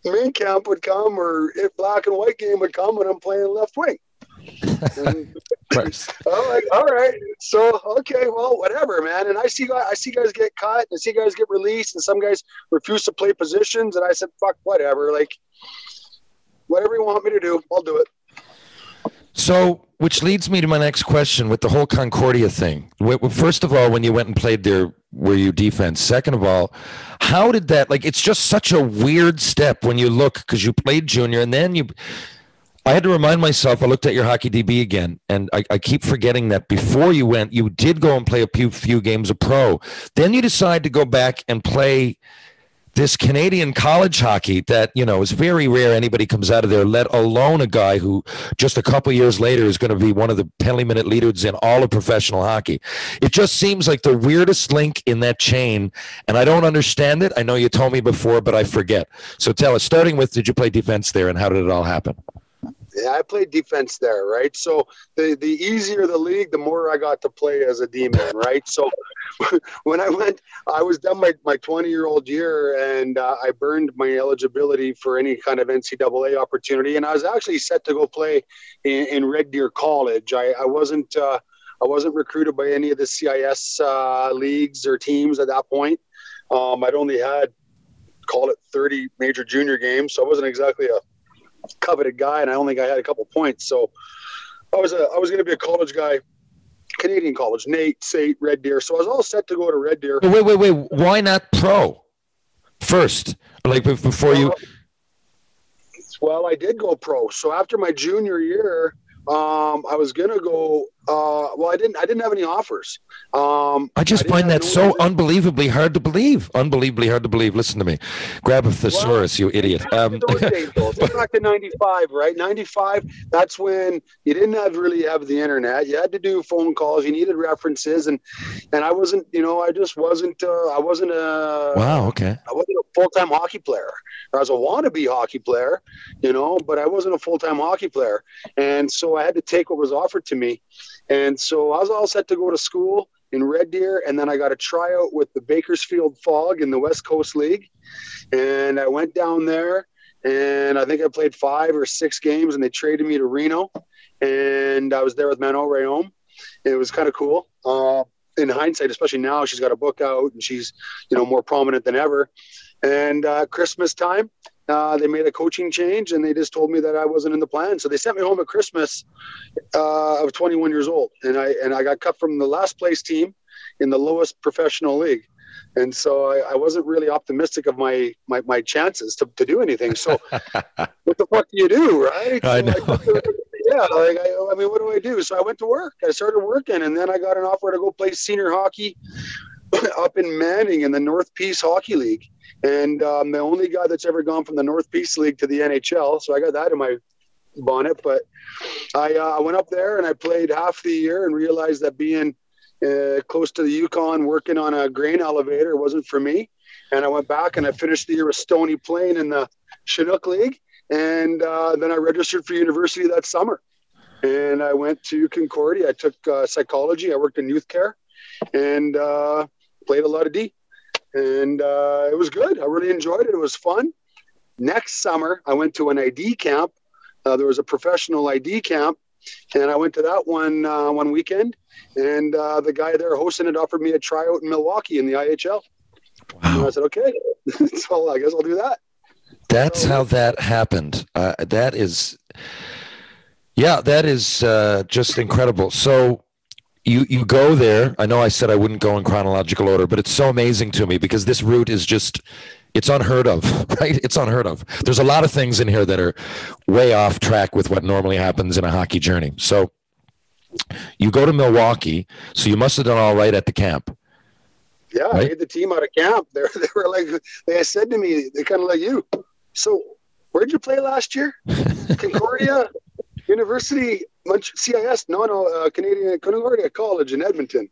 main camp would come, or if black and white game would come, and I'm playing left wing. (laughs) (laughs) I'm like, all right, so okay, well, whatever, man. And I see guys, I see guys get cut, and I see guys get released, and some guys refuse to play positions, and I said, fuck, whatever, like, whatever you want me to do, I'll do it. So, which leads me to my next question with the whole Concordia thing. First of all, when you went and played there, were you defense? Second of all, how did that like? It's just such a weird step when you look because you played junior and then you. I had to remind myself. I looked at your hockey DB again, and I, I keep forgetting that before you went, you did go and play a few few games of pro. Then you decide to go back and play this Canadian college hockey that you know is very rare. Anybody comes out of there, let alone a guy who just a couple years later is going to be one of the penalty minute leaders in all of professional hockey. It just seems like the weirdest link in that chain, and I don't understand it. I know you told me before, but I forget. So tell us, starting with, did you play defense there, and how did it all happen? I played defense there, right? So the the easier the league, the more I got to play as a D man, (laughs) right? So (laughs) when I went, I was done my my 20 year old year, and uh, I burned my eligibility for any kind of NCAA opportunity, and I was actually set to go play in, in Red Deer College. I, I wasn't uh, I wasn't recruited by any of the CIS uh, leagues or teams at that point. Um, I'd only had call it 30 major junior games, so I wasn't exactly a coveted guy, and I only I had a couple points. So I was a I was going to be a college guy, Canadian college, Nate, Sate, Red Deer. So I was all set to go to Red Deer. Wait, wait, wait. Why not pro first? Like before you. Well, I did go pro. So after my junior year, um, I was gonna go. Uh, well, I didn't. I didn't have any offers. Um, I just didn't find that no- so unbelievably hard to believe. Unbelievably hard to believe. Listen to me. Grab a thesaurus, you idiot. Um, days. Back to 95 right 95 that's when you didn't have really have the internet you had to do phone calls you needed references and and i wasn't you know i just wasn't uh, i wasn't a wow. Okay. I wasn't a full time hockey player. I was a wannabe hockey player, you know, but I wasn't a full time hockey player. And so I had to take what was offered to me. And so I was all set to go to school in Red Deer. And then I got a tryout with the Bakersfield Fog in the West Coast League. And I went down there and I think I played five or six games and they traded me to Reno. And I was there with Manon Rhéaume. It was kind of cool. Uh, in hindsight, especially now, she's got a book out and she's, you know, more prominent than ever. And uh, Christmas time, uh, they made a coaching change and they just told me that I wasn't in the plan. So they sent me home at Christmas. Uh, I was 21 years old, and I and I got cut from the last place team in the lowest professional league. And so I, I wasn't really optimistic of my my, my chances to, to do anything. So (laughs) what the fuck do you do, right? I So know. yeah, like I, I mean, what do I do? So I went to work. I started working, and then I got an offer to go play senior hockey (laughs) up in Manning in the North Peace Hockey League. And um, the only guy that's ever gone from the North Peace League to the NHL. So I got that in my bonnet. But I, uh, went up there and I played half the year and realized that being uh, close to the Yukon, working on a grain elevator wasn't for me. And I went back and I finished the year with Stony Plain in the Chinook League. And uh, then I registered for university that summer. And I went to Concordia. I took uh, psychology. I worked in youth care and uh, played a lot of D. And uh, it was good. I really enjoyed it. It was fun. Next summer, I went to an ID camp. Uh, there was a professional ID camp, and I went to that one uh, one weekend. And uh, the guy there hosting it offered me a tryout in Milwaukee in the IHL. And I said, okay. (laughs) so I guess I'll do that. That's how that happened. Uh, that is, yeah, that is uh, just incredible. So you you go there. I know I said I wouldn't go in chronological order, but it's so amazing to me because this route is just it's unheard of, (laughs) right? It's unheard of. There's a lot of things in here that are way off track with what normally happens in a hockey journey. So you go to Milwaukee, so you must have done all right at the camp. Yeah, I Right. made the team out of camp. (laughs) They they were like, they said to me, they kind of like you. So, where'd you play last year? (laughs) Concordia University, CIS. No, no, uh, Canadian Concordia College in Edmonton.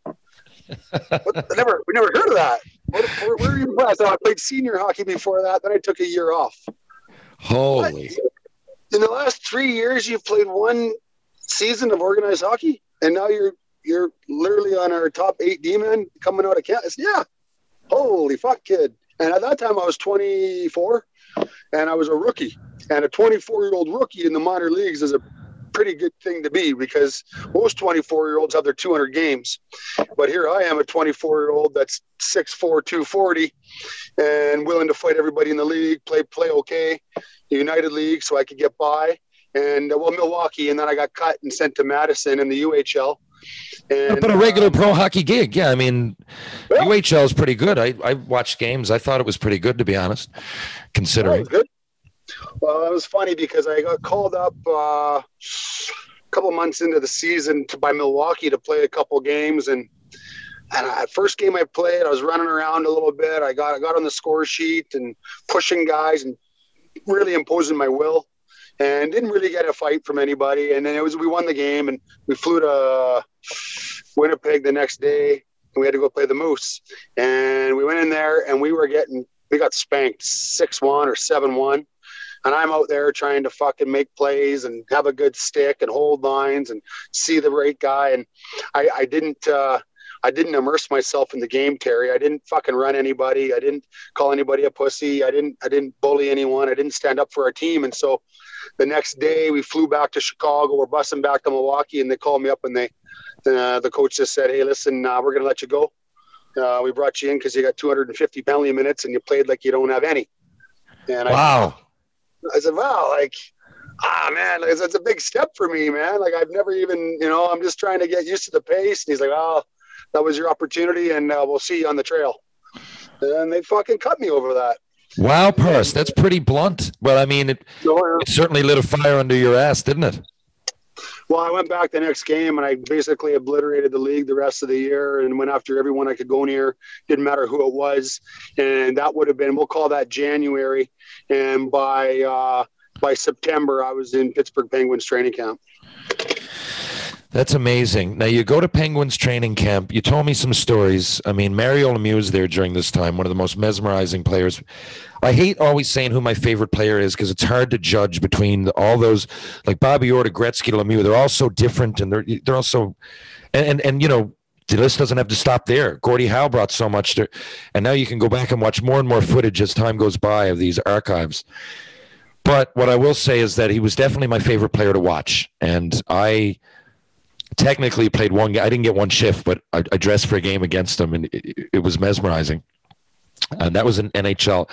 What, never, we never heard of that. Where, where, where were you from? I played senior hockey before that. Then I took a year off. Holy. In the last three years, you've played one season of organized hockey, and now you're you're literally on our top eight demon coming out of camp. It's- Yeah, holy fuck, kid. And at that time, I was 24, and I was a rookie. And a 24 year old rookie in the minor leagues is a pretty good thing to be because most 24 year olds have their 200 games. But here I am, a 24 year old that's 6'4, 240, and willing to fight everybody in the league, play play okay, the United League, so I could get by. and uh, well, Milwaukee, and then I got cut and sent to Madison in the UHL. And, but a regular uh, pro hockey gig, yeah. I mean, Yeah. UHL is pretty good. I, I watched games. I thought it was pretty good, to be honest, Oh, considering. good. Well, it was funny because I got called up uh, a couple months into the season to by Milwaukee to play a couple games, and and I, first game I played, I was running around a little bit. I got I got on the score sheet and pushing guys and really imposing my will, and didn't really get a fight from anybody. And then it was we won the game, and we flew to Winnipeg the next day, and we had to go play the Moose. And we went in there, and we were getting we got spanked six one or seven one. And I'm out there trying to fucking make plays and have a good stick and hold lines and see the right guy. And I, I didn't uh, I didn't immerse myself in the game, Terry. I didn't fucking run anybody. I didn't call anybody a pussy. I didn't I didn't bully anyone. I didn't stand up for our team. And so the next day we flew back to Chicago. We're busing back to Milwaukee, and they called me up and they uh, the coach just said, "Hey, listen, uh, we're gonna let you go. Uh, we brought you in because you got 250 penalty minutes and you played like you don't have any." And Wow. I said, "Wow, like." Ah man, it's, it's a big step for me, man. Like I've never even, you know, I'm just trying to get used to the pace. And he's like, "Oh, that was your opportunity, and uh, we'll see you on the trail." And they fucking cut me over that. Wow, Purse. That's pretty blunt. Well, I mean, it, So, uh, it certainly lit a fire under your ass, didn't it? Well, I went back the next game and I basically obliterated the league the rest of the year and went after everyone I could go near. Didn't matter who it was, and that would have been we'll call that January. And by uh, by September, I was in Pittsburgh Penguins training camp. That's amazing. Now you go to Penguins training camp. You told me some stories. I mean, Mario Lemieux was there during this time, one of the most mesmerizing players. I hate always saying who my favorite player is because it's hard to judge between all those, like Bobby Orr Gretzky Lemieux. They're all so different, and they're they're also, and and, and you know. The list doesn't have to stop there. Gordie Howe brought so much to, and now you can go back and watch more and more footage as time goes by of these archives. But what I will say is that he was definitely my favorite player to watch, and I technically played one. Game. I didn't get one shift, but I, I dressed for a game against him, and it, it was mesmerizing. And that was an NHL.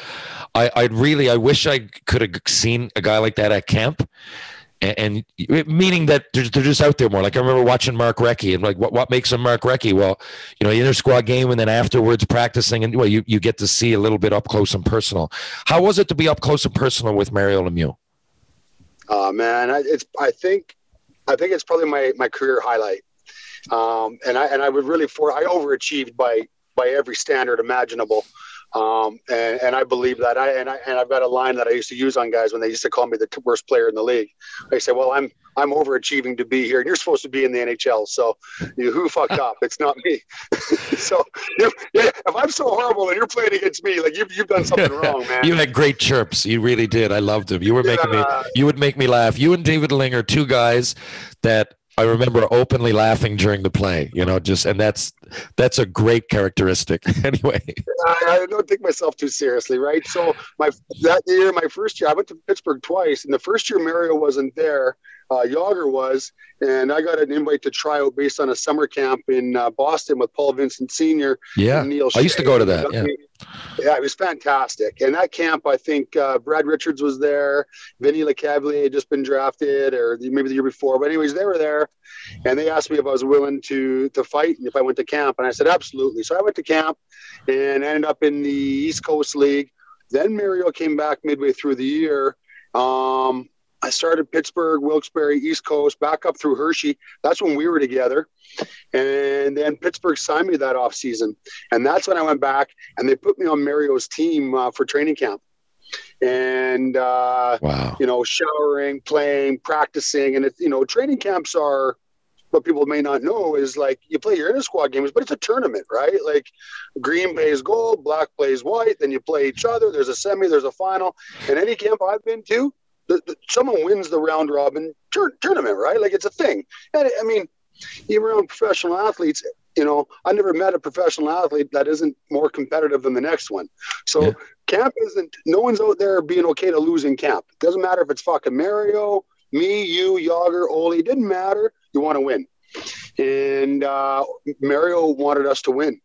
I, I really, I wish I could have seen a guy like that at camp, and, and meaning that they're, they're just out there more. Like I remember watching Mark Recchi, and like, what what makes him Mark Recchi? Well, you know, inter squad game, and then afterwards practicing, and well, you you get to see a little bit up close and personal. How was it to be up close and personal with Mario Lemieux? Uh, man, I, it's I think I think it's probably my my career highlight. Um, and I and I would really for I overachieved by by every standard imaginable. Um, and, and I believe that I and I and I've got a line that I used to use on guys when they used to call me the t- worst player in the league. I say, well, I'm I'm overachieving to be here, and you're supposed to be in the NHL. So, you who fucked up? It's not me. (laughs) so, if, yeah, if I'm so horrible and you're playing against me, like you've you've done something (laughs) wrong, man. You had great chirps. You really did. I loved them. You were making me. You would make me laugh. You and David Linger, two guys that I remember openly laughing during the play. You know, just and that's that's a great characteristic. (laughs) anyway, I, I don't take myself too seriously, right? So my that year, my first year, I went to Pittsburgh twice, and the first year Mario wasn't there. Uh, Jagr was, and I got an invite to try out based on a summer camp in uh, Boston with Paul Vincent Sr. yeah, and Neil. I used to go to that, yeah. yeah, it was fantastic. And that camp, I think uh, Brad Richards was there. Vinny LeCavalier had just been drafted, or maybe the year before. But anyways, they were there, and they asked me if I was willing to to fight and if I went to camp, and I said absolutely. So I went to camp and ended up in the East Coast League. Then Mario came back midway through the year. Um, I started Pittsburgh, Wilkes-Barre, East Coast, back up through Hershey. That's when we were together. And then Pittsburgh signed me that off season. And that's when I went back and they put me on Mario's team uh, for training camp. And, uh, Wow. you know, showering, playing, practicing. And, it, you know, training camps are what people may not know is like you play your inter squad games, but it's a tournament, right? Like green plays gold, black plays white, then you play each other. There's a semi, there's a final. And any camp I've been to, the, the, someone wins the round robin tur- tournament, right? Like it's a thing. And I mean, even around professional athletes, you know, I never met a professional athlete that isn't more competitive than the next one. So Yeah. camp isn't, no one's out there being okay to lose in camp. Doesn't matter if it's fucking Mario, me, you, Jagr, Oli, didn't matter. You want to win. And uh, Mario wanted us to win.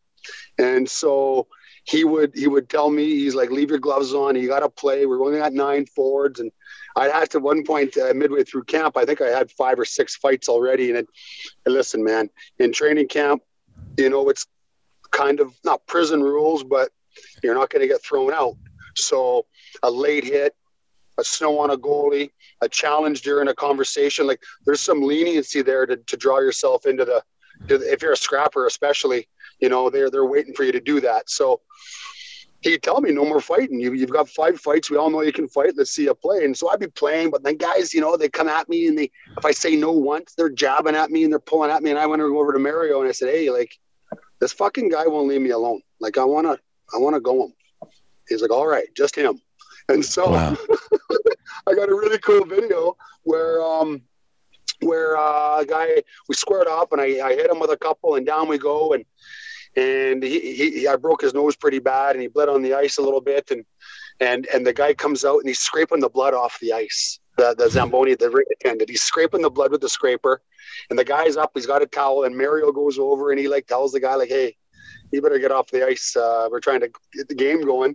And so he would he would tell me he's like leave your gloves on you got to play we're only got nine forwards and i had to one point uh, midway through camp i think i had five or six fights already and, it, and listen man in training camp you know it's kind of not prison rules but you're not going to get thrown out. So a late hit a snow on a goalie a challenge during a conversation like there's some leniency there to, to draw yourself into the, to the if you're a scrapper especially you know they're they're waiting for you to do that. So he'd tell me no more fighting. You, you've got five fights. We all know you can fight. Let's see you play. And so I'd be playing, but then guys, you know, they come at me and they, if I say no once, they're jabbing at me and they're pulling at me. And I went over to Mario and I said, Hey, like this fucking guy won't leave me alone. Like I want to, I want to go him. He's like, all right, just him. And so Wow. (laughs) I got a really cool video where, um, where uh, a guy we squared off and I, I hit him with a couple and down we go and and he, he, I broke his nose pretty bad and he bled on the ice a little bit. And and and the guy comes out and he's scraping the blood off the ice the the zamboni the ring attendant. He's scraping the blood with the scraper and the guy's up. He's got a towel and Mario goes over and he like tells the guy like hey you better get off the ice. Uh, we're trying to get the game going.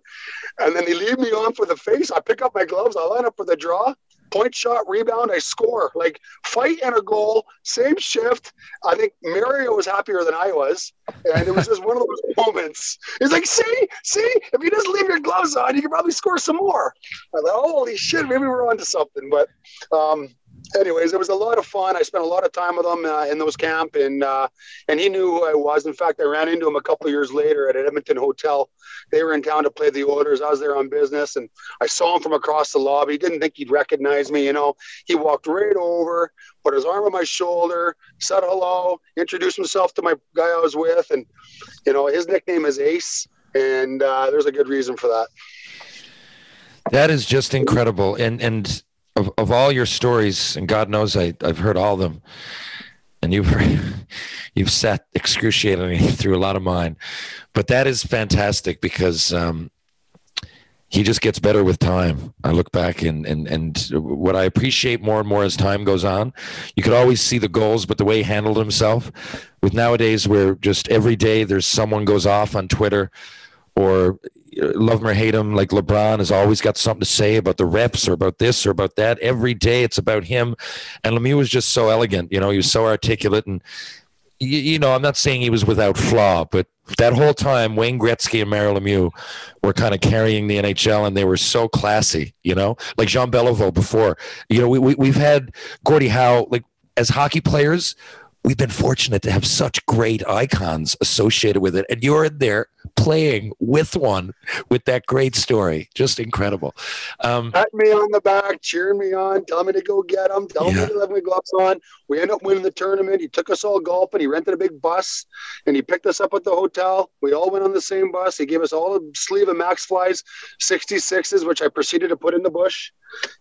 And then they leave me on for the face. I pick up my gloves. I line up for the draw point shot rebound I score like fight and a goal same shift I think Mario was happier than I was and it was just one of those (laughs) moments. He's like, see, see, if you just leave your gloves on, you can probably score some more. I thought, holy shit, maybe we're onto something. But um, anyways, it was a lot of fun. I spent a lot of time with him uh, in those camp, and uh, and he knew who I was. In fact, I ran into him a couple of years later at an Edmonton hotel. They were in town to play the Oilers. I was there on business, and I saw him from across the lobby. Didn't think he'd recognize me. You know, he walked right over, put his arm on my shoulder, said hello, introduced himself to my guy I was with, and you know, his nickname is Ace, and uh, there's a good reason for that. That is just incredible. And and of, of all your stories, and God knows I, I've heard all of them, and you've (laughs) you've sat excruciatingly (laughs) through a lot of mine. But that is fantastic because um, he just gets better with time. I look back and, and and what I appreciate more and more as time goes on, you could always see the goals, but the way he handled himself. With nowadays, where just every day there's someone goes off on Twitter, or uh, love him or hate him, like LeBron has always got something to say about the reps or about this or about that. Every day it's about him, and Lemieux was just so elegant. You know, he was so articulate and. You, you know, I'm not saying he was without flaw, but that whole time, Wayne Gretzky and Mario Lemieux were kind of carrying the NHL, and they were so classy. You know, like Jean Beliveau before. You know, we, we we've had Gordie Howe. Like as hockey players, we've been fortunate to have such great icons associated with it, and you're in there playing with one with that great story. Just incredible. Um, Pat me on the back, cheering me on, telling me to go get him, telling Yeah. me to have my gloves on. We end up winning the tournament. He took us all golfing. He rented a big bus and he picked us up at the hotel. We all went on the same bus. He gave us all a sleeve of Maxflis 66s, which I proceeded to put in the bush.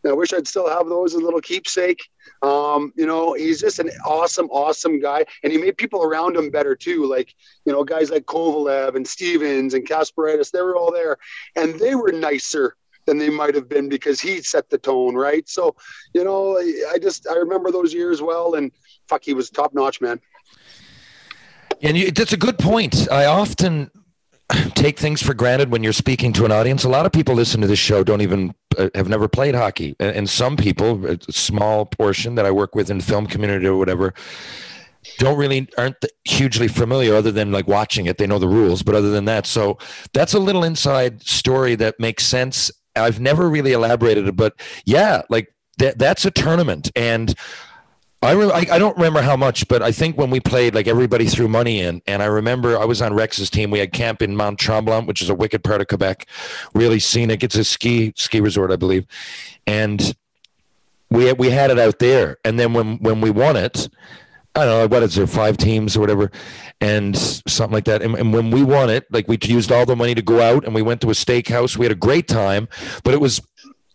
And I wish I'd still have those as a little keepsake. Um, you know, he's just an awesome, awesome guy. And he made people around him better too. Like, you know, guys like Kovalev and Stevens and Kasparaitis, they were all there. And they were nicer than they might have been because he set the tone, right? So, you know, I- I just I remember those years well, and fuck, he was top notch, man. And you, that's a good point. I often (clears throat) take things for granted when you're speaking to an audience. A lot of people listen to this show don't even uh, have never played hockey, and, some people, a small portion that I work with in the film community or whatever, don't really aren't hugely familiar other than like watching it. They know the rules, but other than that, so that's a little inside story that makes sense. I've never really elaborated it, but yeah, like that that's a tournament and. I, re- I I don't remember how much, but I think when we played, like everybody threw money in, and I remember I was on Rex's team. We had camp in Mont Tremblant, which is a wicked part of Quebec, really scenic. It's a ski ski resort, I believe, and we we had it out there. And then when when we won it, I don't know what is there five teams or whatever, and something like that. And, and when we won it, like we used all the money to go out, and we went to a steakhouse. We had a great time, but it was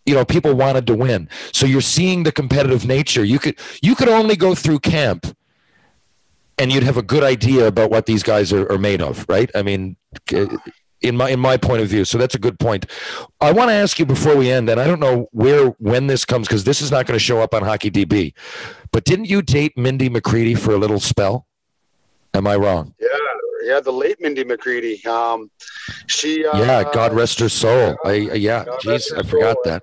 you know people wanted to win. So you're seeing the competitive nature. You could you could only go through camp and you'd have a good idea about what these guys are, are made of right? I mean uh, in my in my point of view. So that's a good point. I want to ask you before we end and i don't know where when this comes because this is not going to show up on hockey db but didn't you date mindy mccready for a little spell? Am i wrong? Yeah, yeah, the late Mindy McCready. Um, she, uh, yeah, God rest her soul. I, yeah, God jeez, I forgot soul. that.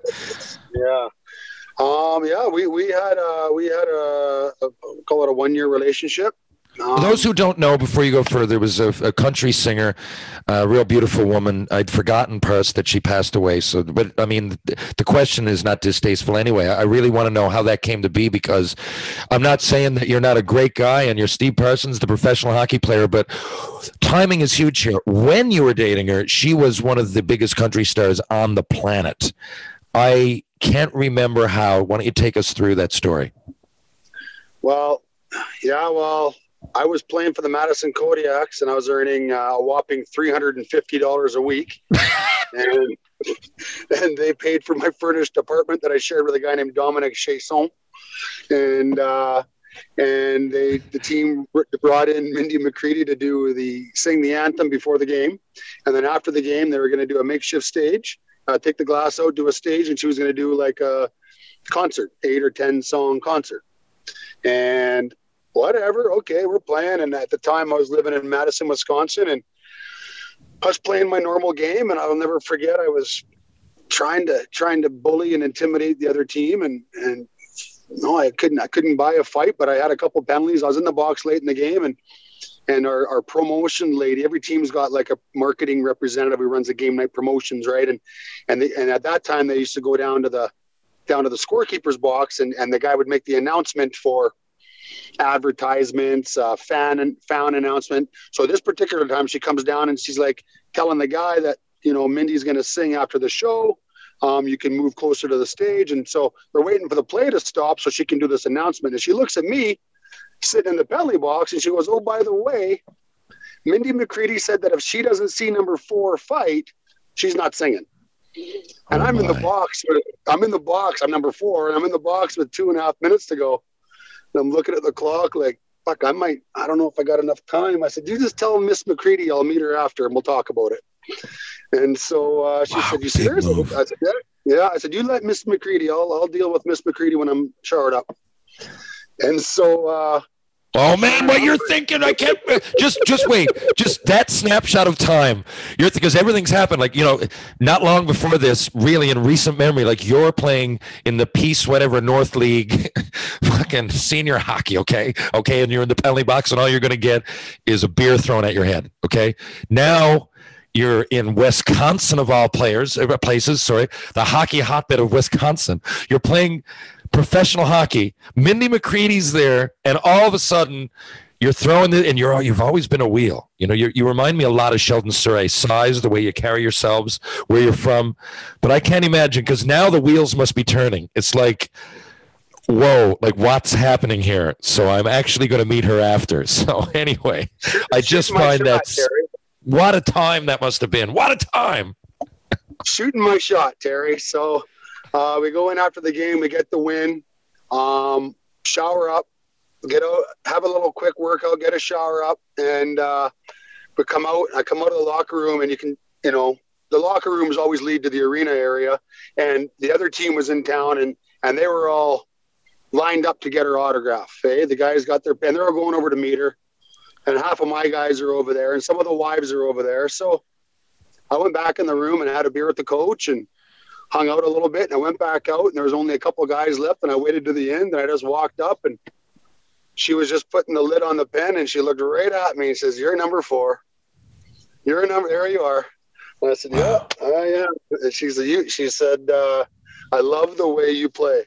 Yeah. Um, yeah, we, we had, uh, we had a, a call it a one year relationship. Um, For those who don't know, before you go further, there was a, a country singer, a real beautiful woman. I'd forgotten parts that she passed away. So, but I mean, the, the question is not distasteful anyway. I really want to know how that came to be because I'm not saying that you're not a great guy and you're Steve Parsons, the professional hockey player, but timing is huge here. When you were dating her, she was one of the biggest country stars on the planet. I can't remember how. Why don't you take us through that story? Well, yeah, well, I was playing for the Madison Kodiaks and I was earning uh, a whopping $350 a week. (laughs) and, and they paid for my furnished apartment that I shared with a guy named Dominic Chasson. And, uh, and they, the team brought in Mindy McCready to do the sing the anthem before the game, and then after the game they were going to do a makeshift stage, uh, take the glass out, do a stage, and she was going to do like a concert, eight or ten song concert, and whatever. Okay, we're playing. And at the time, I was living in Madison, Wisconsin, and I was playing my normal game. And I'll never forget, I was trying to trying to bully and intimidate the other team, and and no, I couldn't. I couldn't buy a fight, but I had a couple penalties. I was in the box late in the game, and and our, our promotion lady. Every team's got like a marketing representative who runs the game night promotions, right? And and the, and at that time, they used to go down to the down to the scorekeeper's box, and and the guy would make the announcement for advertisements, uh, fan and fan announcement. So this particular time, she comes down and she's like telling the guy that you know Mindy's going to sing after the show. Um, you can move closer to the stage, and so they're waiting for the play to stop so she can do this announcement. And she looks at me sitting in the penalty box, and she goes, "Oh, by the way, Mindy McCready said that if she doesn't see number four fight, she's not singing." And Oh, I'm in the box. With, I'm in the box. I'm number four, and I'm in the box with two and a half minutes to go. And I'm looking at the clock, like, fuck, I might. I don't know if I got enough time. I said, "You just tell Miss McCready I'll meet her after, and we'll talk about it." And so uh, she Wow, said, "You serious?" I said, "Yeah." Yeah, I said, "You let Miss McCready. I'll I'll deal with Miss McCready when I'm showered up." And so uh, Oh man, what you're thinking? I can't. Just, just wait. Just that snapshot of time. You're because everything's happened. Like you know, not long before this, really in recent memory. Like you're playing in the Peace whatever North League, (laughs) fucking senior hockey. Okay, okay, and you're in the penalty box, and all you're gonna get is a beer thrown at your head. Okay, now. You're in Wisconsin of all players uh, places. Sorry, the hockey hotbed of Wisconsin. You're playing professional hockey. Mindy McCready's there, and all of a sudden, you're throwing the and you're you've always been a wheel. You know, you you remind me a lot of Sheldon Souray, size, the way you carry yourselves, where you're from. But I can't imagine because now the wheels must be turning. It's like, whoa, like what's happening here? So I'm actually going to meet her after. (laughs) So anyway, I just find that what a time that must have been. What a time. shooting my shot, Terry. So uh, we go in after the game, we get the win, um, shower up, get out, have a little quick workout, get a shower up, and uh, we come out. I come out of the locker room, and you can, you know, the locker rooms always lead to the arena area, and the other team was in town, and and they were all lined up to get her autograph. Hey, the guys got their, and they're all going over to meet her, and half of my guys are over there, and some of the wives are over there, so. I went back in the room and had a beer with the coach and hung out a little bit. And I went back out and there was only a couple guys left. And I waited to the end and I just walked up and she was just putting the lid on the pen and she looked right at me and says, You're number four. You're a number. There you are. And I said, Yeah, I am. And she said, you, she said, uh, I love the way you play.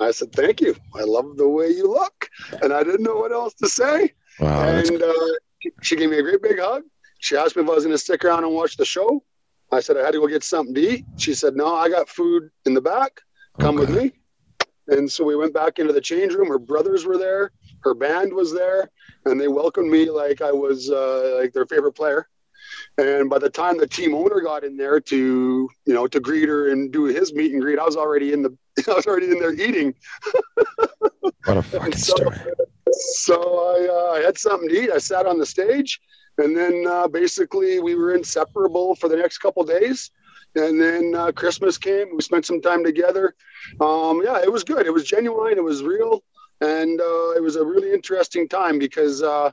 I said, Thank you. I love the way you look. And I didn't know what else to say Wow, and uh, she- she gave me a great big hug. She asked me if I was going to stick around and watch the show. I said I had to go get something to eat. She said, "No, I got food in the back. Come with me." And so we went back into the change room. Her brothers were there. Her band was there, and they welcomed me like I was uh, like their favorite player. And by the time the team owner got in there to you know to greet her and do his meet and greet, I was already in the (laughs) I was already in there eating. what a fucking (laughs) so- story. So I, uh, I had something to eat. I sat on the stage, and then uh, basically we were inseparable for the next couple days. And then uh, Christmas came. We spent some time together. Um, yeah, it was good. It was genuine. It was real. and uh, it was a really interesting time because uh,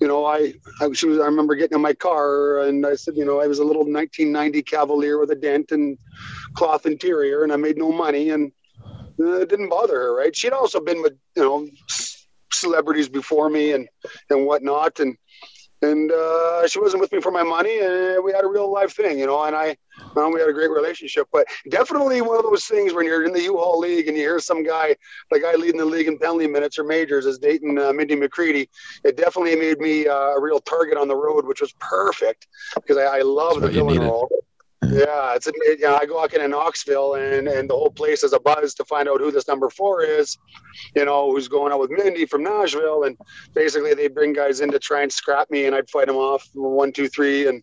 you know I I, was, I remember getting in my car and I said you know I was a little 1990 Cavalier with a dent and cloth interior and I made no money and uh, it didn't bother her right she'd also been with you know celebrities before me and and whatnot and and uh, she wasn't with me for my money and we had a real life thing you know and I well, we had a great relationship, but definitely one of those things when you're in the U-Haul League and you hear some guy, the guy leading the league in penalty minutes or majors, is dating uh, Mindy McCready. It definitely made me uh, a real target on the road, which was perfect because I, I love the villain role. Yeah, it's you know, I go out in Knoxville and and the whole place is a buzz to find out who this number four is, you know, who's going out with Mindy from Nashville, and basically they bring guys in to try and scrap me, and I'd fight them off one, two, three, and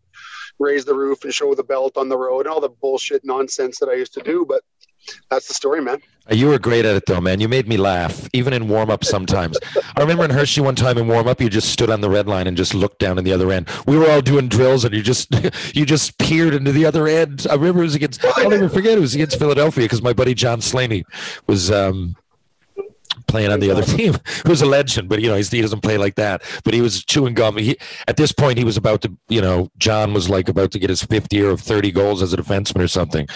raise the roof and show the belt on the road and all the bullshit nonsense that I used to do. But that's the story, man. You were great at it though, man. You made me laugh, even in warm up sometimes. I remember in Hershey one time in warm up, you just stood on the red line and just looked down in the other end. We were all doing drills, and you just (laughs) you just peered into the other end. I remember it was against. I'll never forget. It was against Philadelphia because my buddy John Slaney was. Um, playing on the other team (laughs) who's a legend but you know he's, he doesn't play like that. But he was chewing gum. He, at this point he was about to you know john was like about to get his fifth year of 30 goals as a defenseman or something.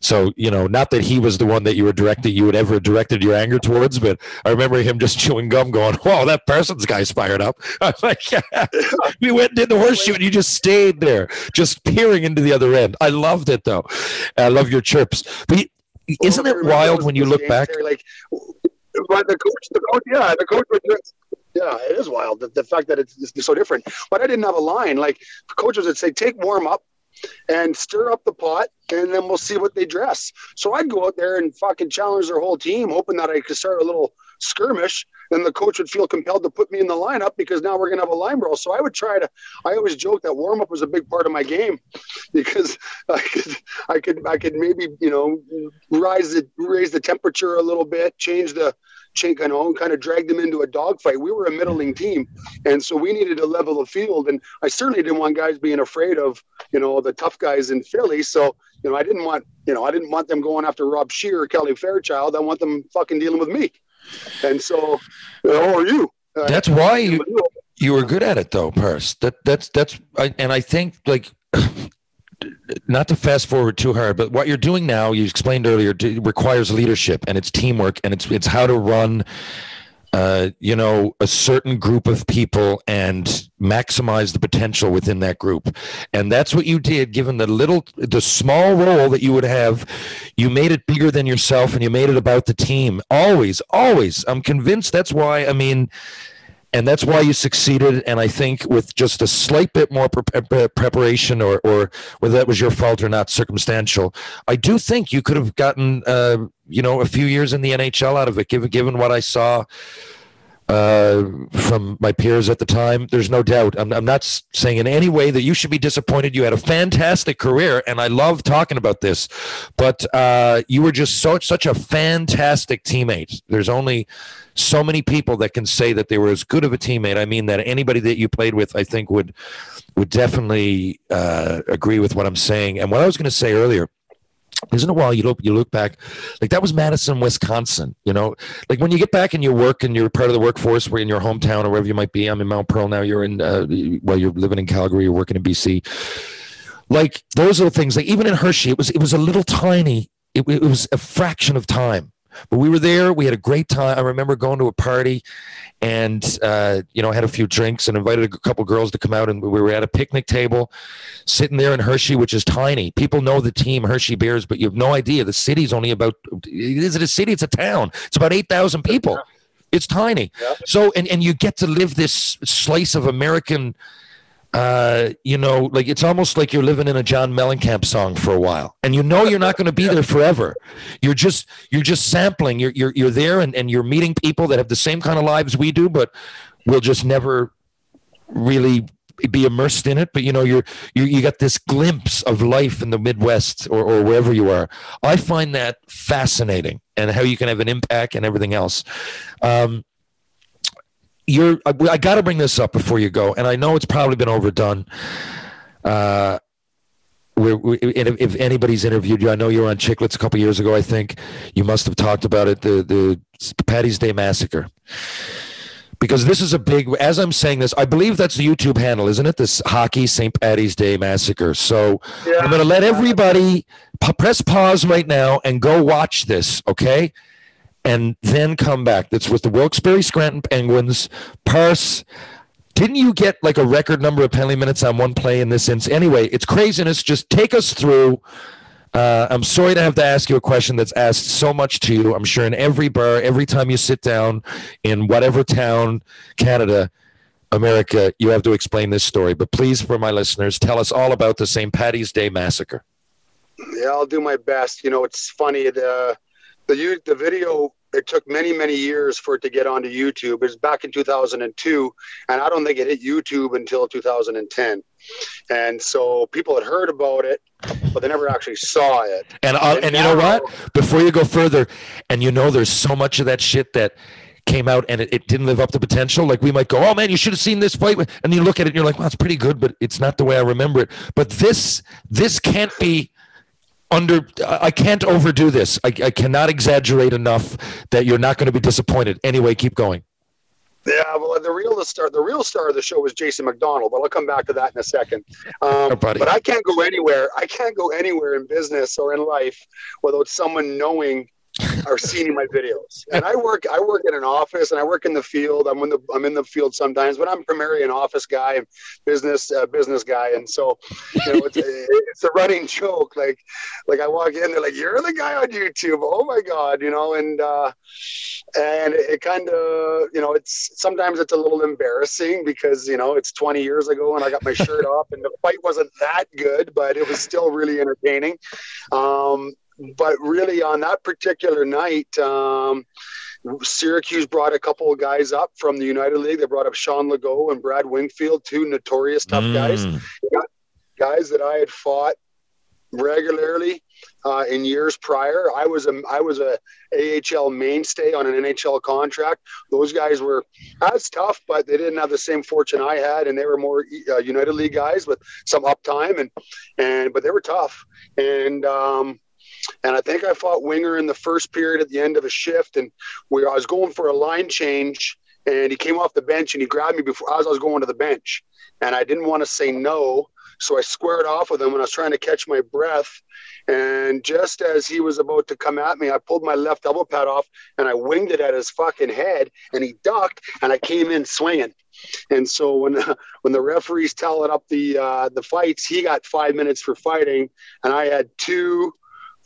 So you know not that he was the one that you were directing you would ever directed your anger towards but i remember him just (laughs) chewing gum going whoa that person's guy's fired up. (laughs) I'm like yeah. we went and did the horseshoe and you just stayed there just peering into the other end. I loved it though. I love your chirps. But you- isn't it wild when you look back? Like, but the coach, the coach, yeah, the coach just, yeah, it is wild. The, the fact that it's, it's so different. But I didn't have a line. Like coaches would say, take warm up and stir up the pot, and then we'll see what they dress. So I'd go out there and fucking challenge their whole team, hoping that I could start a little skirmish. Then the coach would feel compelled to put me in the lineup because now we're gonna have a line brawl. So I would try to. I always joke that warm up was a big part of my game (laughs) because I could, I could, I could maybe you know rise the raise the temperature a little bit, change the change, you know, kind of drag them into a dogfight. We were a middling team, and so we needed to level the field. And I certainly didn't want guys being afraid of you know the tough guys in Philly. So you know I didn't want you know I didn't want them going after Rob Shear or Kelly Fairchild. I want them fucking dealing with me. And so, you know, or you. Uh, that's why you you. You were good at it though, Purse. That that's that's I, and I think like (clears throat) not to fast forward too hard, but what you're doing now, you explained earlier, requires leadership and it's teamwork and it's it's how to run uh, you know, a certain group of people and maximize the potential within that group. And that's what you did, given the little, the small role that you would have. You made it bigger than yourself and you made it about the team. Always, always. I'm convinced that's why, I mean, and that's why you succeeded. And I think with just a slight bit more pre- pre- preparation, or, or whether that was your fault or not, circumstantial, I do think you could have gotten, uh, you know, a few years in the NHL out of it. Given given what I saw uh, from my peers at the time, there's no doubt. I'm, I'm not saying in any way that you should be disappointed. You had a fantastic career, and I love talking about this. But uh, you were just so such a fantastic teammate. There's only so many people that can say that they were as good of a teammate. I mean that anybody that you played with, I think, would would definitely uh, agree with what I'm saying. And what I was going to say earlier, isn't it while you look you look back, like that was Madison, Wisconsin. You know, like when you get back and you work and you're part of the workforce, where in your hometown or wherever you might be. I'm in Mount Pearl now. You're in uh, well, you're living in Calgary. You're working in BC. Like those are the things. Like even in Hershey, it was it was a little tiny. It, it was a fraction of time. But we were there. We had a great time. I remember going to a party, and uh, you know, had a few drinks and invited a couple girls to come out, and we were at a picnic table, sitting there in Hershey, which is tiny. People know the team Hershey Bears, but you have no idea. The city's only about. Is it a city? It's a town. It's about eight thousand people. It's tiny. Yeah. So, and and you get to live this slice of American uh, you know, like it's almost like you're living in a John Mellencamp song for a while, and you know you're not going to be there forever. You're just you're just sampling. You're you're you're there, and and you're meeting people that have the same kind of lives we do, but we'll just never really be immersed in it. But you know, you're you you got this glimpse of life in the Midwest or or wherever you are. I find that fascinating, and how you can have an impact and everything else. Um, you're I, I got to bring this up before you go, and I know it's probably been overdone. Uh, and if, anybody's interviewed you, I know you were on Chicklets a couple years ago. I think you must have talked about it. The the Patty's Day massacre. because this is a big. As I'm saying this, I believe that's the YouTube handle, isn't it? This hockey St. Patty's Day massacre. So Yeah. I'm going to let everybody press pause right now and go watch this, okay? And then come back. That's with the Wilkes-Barre Scranton Penguins. Parse, didn't you get like a record number of penalty minutes on one play in this instance? Anyway, it's craziness. Just take us through. Uh, I'm sorry to have to ask you a question that's asked so much to you. I'm sure in every bar, every time you sit down in whatever town, Canada, America, you have to explain this story. But please, for my listeners, tell us all about the St. Patty's Day massacre. Yeah, I'll do my best. You know, it's funny. The the you the video it took many many years for it to get onto YouTube. It was back in 2002, and I don't think it hit YouTube until 2010. And so people had heard about it, but they never actually saw it. And uh, and you know what? Before you go further, and you know, there's so much of that shit that came out and it, it didn't live up to potential. Like we might go, oh man, you should have seen this fight, and you look at it and you're like, well, it's pretty good, but it's not the way I remember it. But this this can't be under. I can't overdo this. I, I cannot exaggerate enough that you're not going to be disappointed. Anyway, keep going. Yeah, well, the real star, the real star of the show was Jason McDonald, but I'll come back to that in a second. Um, Oh, but I can't go anywhere. I can't go anywhere in business or in life without someone knowing or seeing my videos. And I work, I work in an office, and I work in the field. I'm in the, I'm in the field sometimes, but I'm primarily an office guy, and business, uh, business guy, and so you know, it's a, it's a running joke. Like, like I walk in, they're like, "You're the guy on YouTube." Oh my god, you know, and. uh and it, kind of you know it's sometimes it's a little embarrassing because you know it's 20 years ago and i got my shirt (laughs) off and the fight wasn't that good but it was still really entertaining um, but really on that particular night um, syracuse brought a couple of guys up from the united league they brought up sean legault and brad wingfield two notorious tough guys Mm. guys that i had fought regularly uh, in years prior. I was a I was a AHL mainstay on an NHL contract. Those guys were as tough, but they didn't have the same fortune I had, and they were more uh, United League guys with some uptime and and but they were tough. And um, and I think I fought Winger in the first period at the end of a shift, and we I was going for a line change. And he came off the bench and he grabbed me before as I was going to the bench. And I didn't want to say no. So I squared off with him and I was trying to catch my breath. And just as he was about to come at me, I pulled my left elbow pad off and I winged it at his fucking head and he ducked and I came in swinging. And so when (laughs) when the referees tallied up the uh, the fights, he got five minutes for fighting and I had two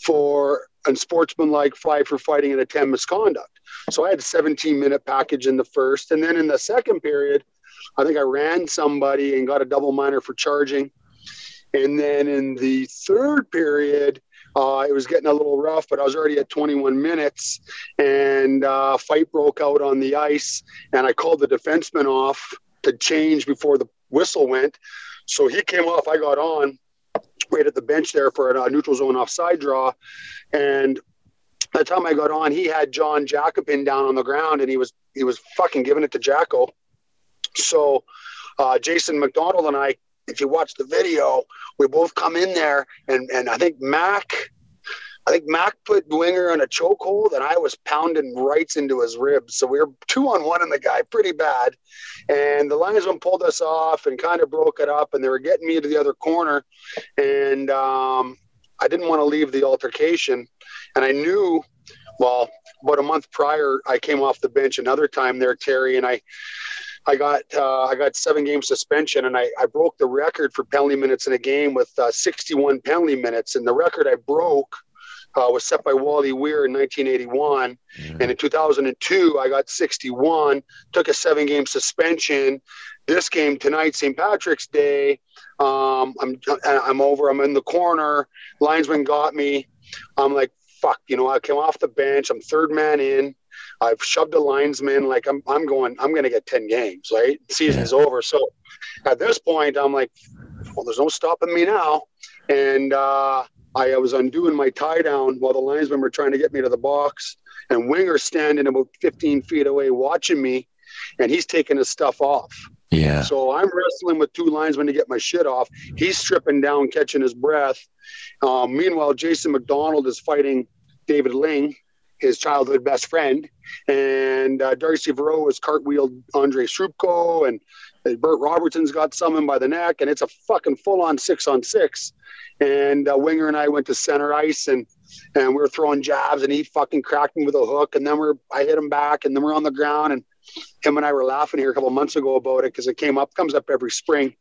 for unsportsmanlike five for fighting and attempt misconduct. So I had a 17 minute package in the first. And then in the second period, I think I ran somebody and got a double minor for charging. And then in the third period, uh, it was getting a little rough, but I was already at 21 minutes, and uh, fight broke out on the ice. And I called the defenseman off to change before the whistle went. So he came off. I got on, at the bench there for a neutral zone offside draw, and by the time I got on, he had John Jacobin down on the ground, and he was he was fucking giving it to Jacko. So uh, Jason McDonald and I, if you watch the video, we both come in there, and and I think Mac, I think Mac put Winger in a chokehold, and I was pounding rights into his ribs. So we were two on one in the guy, pretty bad. And the linesman pulled us off and kind of broke it up, and they were getting me to the other corner, and um, I didn't want to leave the altercation, and I knew, well, about a month prior, I came off the bench another time there, Terry, and I. I got uh, I got seven game suspension, and I, I broke the record for penalty minutes in a game with uh, 61 penalty minutes. And the record I broke uh, was set by Wally Weir in 1981. And in 2002, I got 61. Took a seven game suspension. This game tonight, St. Patrick's Day. Um, I'm I'm over. I'm in the corner. Linesman got me. I'm like fuck. You know, I came off the bench. I'm third man in. I've shoved a linesman. Like I'm, I'm going, I'm going to get 10 games, right? Season's over. So at this point, I'm like, well, there's no stopping me now. And uh, I, I was undoing my tie down while the linesmen were trying to get me to the box. And Winger standing about 15 feet away watching me, and he's taking his stuff off. Yeah. So I'm wrestling with two linesmen to get my shit off. He's stripping down, catching his breath. Um, meanwhile, Jason McDonald is fighting David Ling his childhood best friend, and uh, Darcy Verot was cartwheeled Andre Srubko, and Bert Robertson's got someone by the neck, and it's a fucking full on six on six. And uh, Winger and I went to center ice, and and we were throwing jabs, and he fucking cracked me with a hook, and then we're I hit him back, and then we're on the ground, and him and I were laughing here a couple months ago about it because it came up, comes up every spring,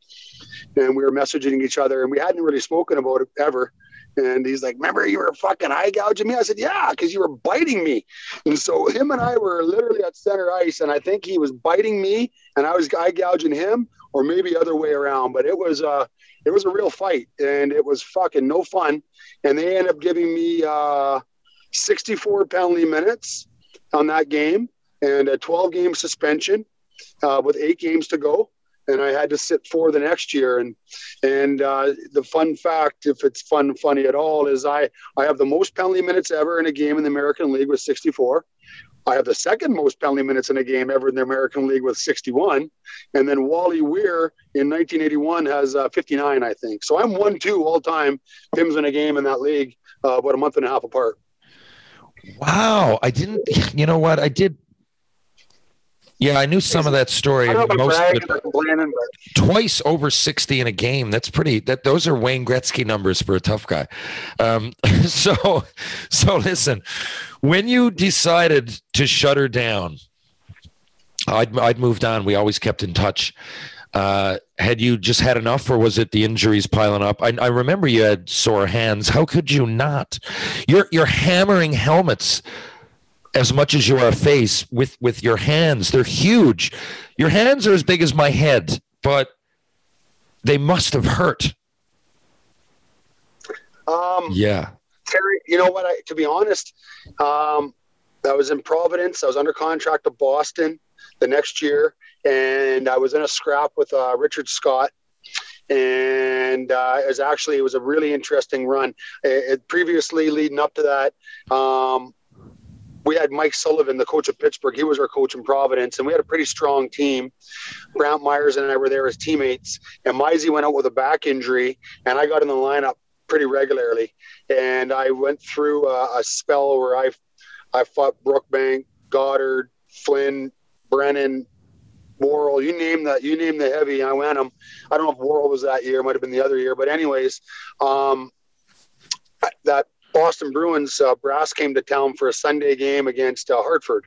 and we were messaging each other, and we hadn't really spoken about it ever. And he's like, "Remember, you were fucking eye gouging me." I said, "Yeah, because you were biting me." And so him and I were literally at center ice, and I think he was biting me, and I was eye gouging him, or maybe other way around. But it was uh, it was a real fight, and it was fucking no fun. And they ended up giving me uh, 64 penalty minutes on that game and a 12 game suspension uh, with eight games to go. And I had to sit for the next year. And and uh, the fun fact, if it's fun funny at all, is I I have the most penalty minutes ever in a game in the American League with 64. I have the second most penalty minutes in a game ever in the American League with 61. And then Wally Weir in 1981 has uh, 59, I think. So I'm 1 2 all time Pims in a game in that league, uh, about a month and a half apart. Wow, I didn't. You know what? I did. Yeah, I knew some of that story. I don't know if I'm Most, bragging but or twice over sixty in a game. That's pretty. That those are Wayne Gretzky numbers for a tough guy. Um, (laughs) so, so listen. When you decided to shut her down, I'd I'd moved on. We always kept in touch. Uh, had you just had enough, or was it the injuries piling up? I, I remember you had sore hands. How could you not? You're you're hammering helmets as much as you are a face with with your hands. They're huge. Your hands are as big as my head, but they must have hurt. um, Yeah. Terry, you know what? I, to be honest, um, I was in Providence. I was under contract to Boston the next year, and I was in a scrap with uh, Richard Scott. And uh, it was actually it was a really interesting run. It, it- previously, leading up to that, um, we had Mike Sullivan, the coach of Pittsburgh. He was our coach in Providence, and we had a pretty strong team. Brantt Myhres and I were there as teammates. And Mizey went out with a back injury, and I got in the lineup pretty regularly and I went through a, a spell where I I fought Brookbank, Godard, Flynn, Brennan, Worrell. You name that. You name the heavy. I went them. I don't know if Worrell was that year. Might have been the other year. But anyways, um, that Boston Bruins uh, brass came to town for a Sunday game against uh, Hartford,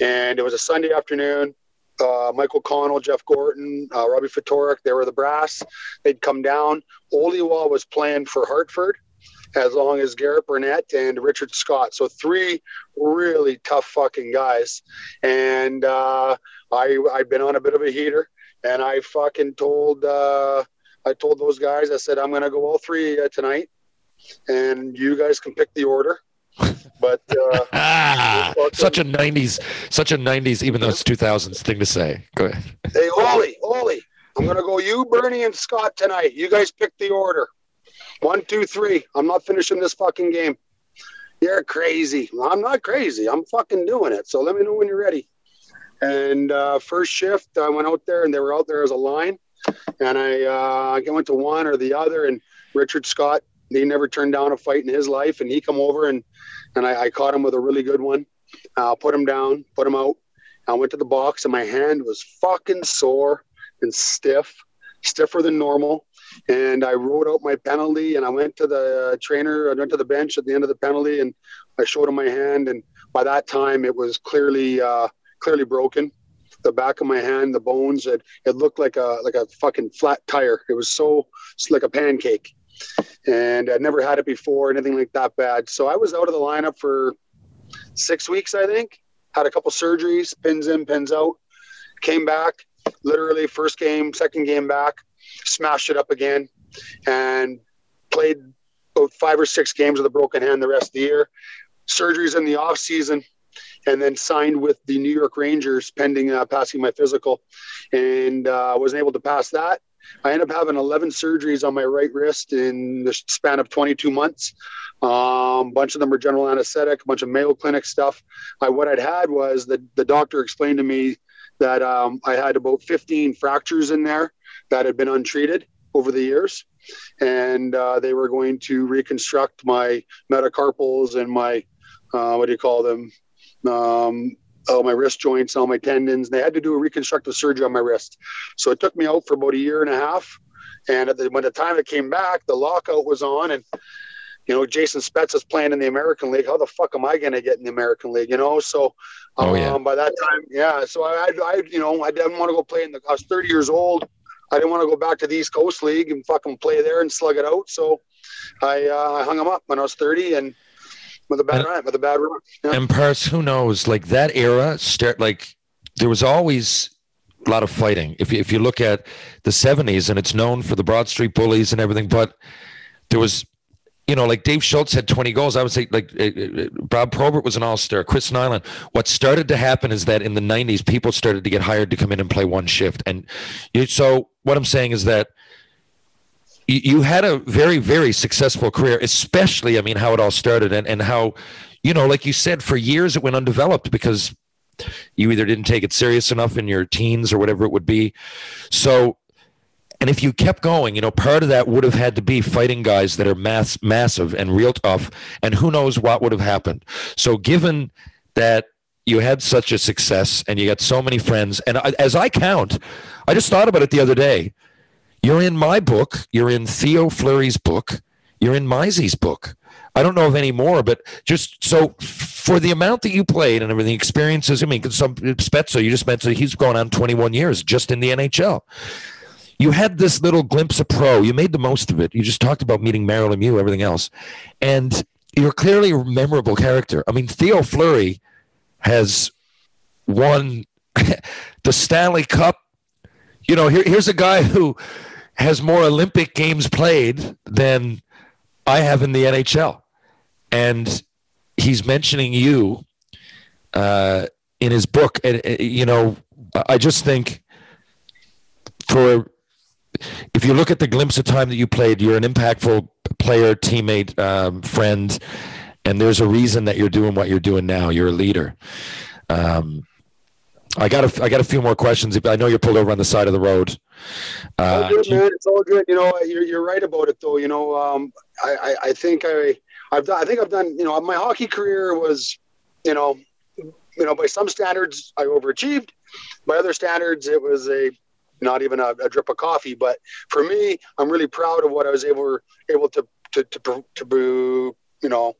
and it was a Sunday afternoon. Uh, Mike O'Connell, Jeff Gorton, uh, Robbie Ftorek, they were the brass. They'd come down. Oliwa was playing for Hartford, as long as Garrett Burnett and Richard Scott. So three really tough fucking guys. And uh, I I've been on a bit of a heater, and I fucking told uh, I told those guys I said I'm gonna go all three tonight, and you guys can pick the order. But uh, (laughs) Ah, such a '90s, such a '90s, even though it's 2000s thing to say. Go ahead. hey, Ollie, Ollie, I'm gonna go you, Bernie, and Scott tonight. You guys pick the order. One, two, three. I'm not finishing this fucking game. You're crazy. I'm not crazy. I'm fucking doing it. So let me know when you're ready. And uh, first shift, I went out there, and they were out there as a line. And I, uh, I went to one or the other, and Richard Scott, he never turned down a fight in his life, and he come over and and I, I caught him with a really good one. Uh, put him down, put him out. I went to the box, and my hand was fucking sore and stiff, stiffer than normal. And I wrote out my penalty, and I went to the trainer. I went to the bench at the end of the penalty, and I showed him my hand. And by that time, it was clearly uh, clearly broken. The back of my hand, the bones, it, it looked like a like a fucking flat tire. It was so like a pancake, and I'd never had it before, anything like that bad. So I was out of the lineup for six weeks, I think. Had a couple surgeries, pins in, pins out. Came back, literally first game, second game back, smashed it up again, and played about five or six games with a broken hand the rest of the year. Surgeries in the off season, and then signed with the New York Rangers pending uh, passing my physical, and uh, wasn't able to pass that. I ended up having 11 surgeries on my right wrist in the span of 22 months. Um, a bunch of them were general anesthetic, a bunch of Mayo Clinic stuff. I, what I'd had was that the doctor explained to me that um, I had about 15 fractures in there that had been untreated over the years. And uh, they were going to reconstruct my metacarpals and my uh, what do you call them? Um, all my wrist joints, all my tendons. They had to do a reconstructive surgery on my wrist. So it took me out for about a year and a half. And at the, when the time it came back, the lockout was on, and you know Jason Spezza is playing in the American League. How the fuck am I going to get in the American League? You know, so um, Oh, yeah. by that time, yeah. So I, I, I, you know, I didn't want to go play in the. I was 30 years old. I didn't want to go back to the East Coast League and fucking play there and slug it out. So I, uh, I hung him up when I was 30 and with a bad And- run, with a bad run. Yeah. And Paris, who knows? Like that era, start like there was always a lot of fighting. If you, if you look at the '70s, and it's known for the Broad Street Bullies and everything, but there was, you know, like Dave Schultz had 20 goals. I would say like uh, uh, Bob Probert was an all-star. Chris Nilan. What started to happen is that in the '90s, people started to get hired to come in and play one shift. And you, so what I'm saying is that you, had a very very successful career especially i mean how it all started and, and how you know like you said for years it went undeveloped because you either didn't take it serious enough in your teens or whatever it would be. So and if you kept going you know part of that would have had to be fighting guys that are mass, massive and real tough and who knows what would have happened. So given that you had such a success and you got so many friends and I, as i count i just thought about it the other day you're in my book. You're in Theo Fleury's book. You're in Mizey's book. I don't know of any more, but just so for the amount that you played and everything, experiences. I mean, some Spezza, you just mentioned he's going on 21 years just in the NHL. You had this little glimpse of pro. You made the most of it. You just talked about meeting Marilyn Mew, everything else, and you're clearly a memorable character. I mean, Theo Fleury has won (laughs) the Stanley Cup. You know, here, here's a guy who has more Olympic games played than I have in the NHL. And he's mentioning you uh, in his book. And, uh, you know, I just think for if you look at the glimpse of time that you played, you're an impactful player, teammate, um, friend, and there's a reason that you're doing what you're doing now. You're a leader. Um, I got a, I got a few more questions. I know you're pulled over on the side of the road. All Uh, good, man. It's all good. You know, you're, you're right about it, though. You know, um, I, I, I think I, I've done, I think I've done, you know, my hockey career was, you know, you know, by some standards, I overachieved. By other standards, it was a, not even a, a drip of coffee. But for me, I'm really proud of what I was able, able to, to, to, to, to you know,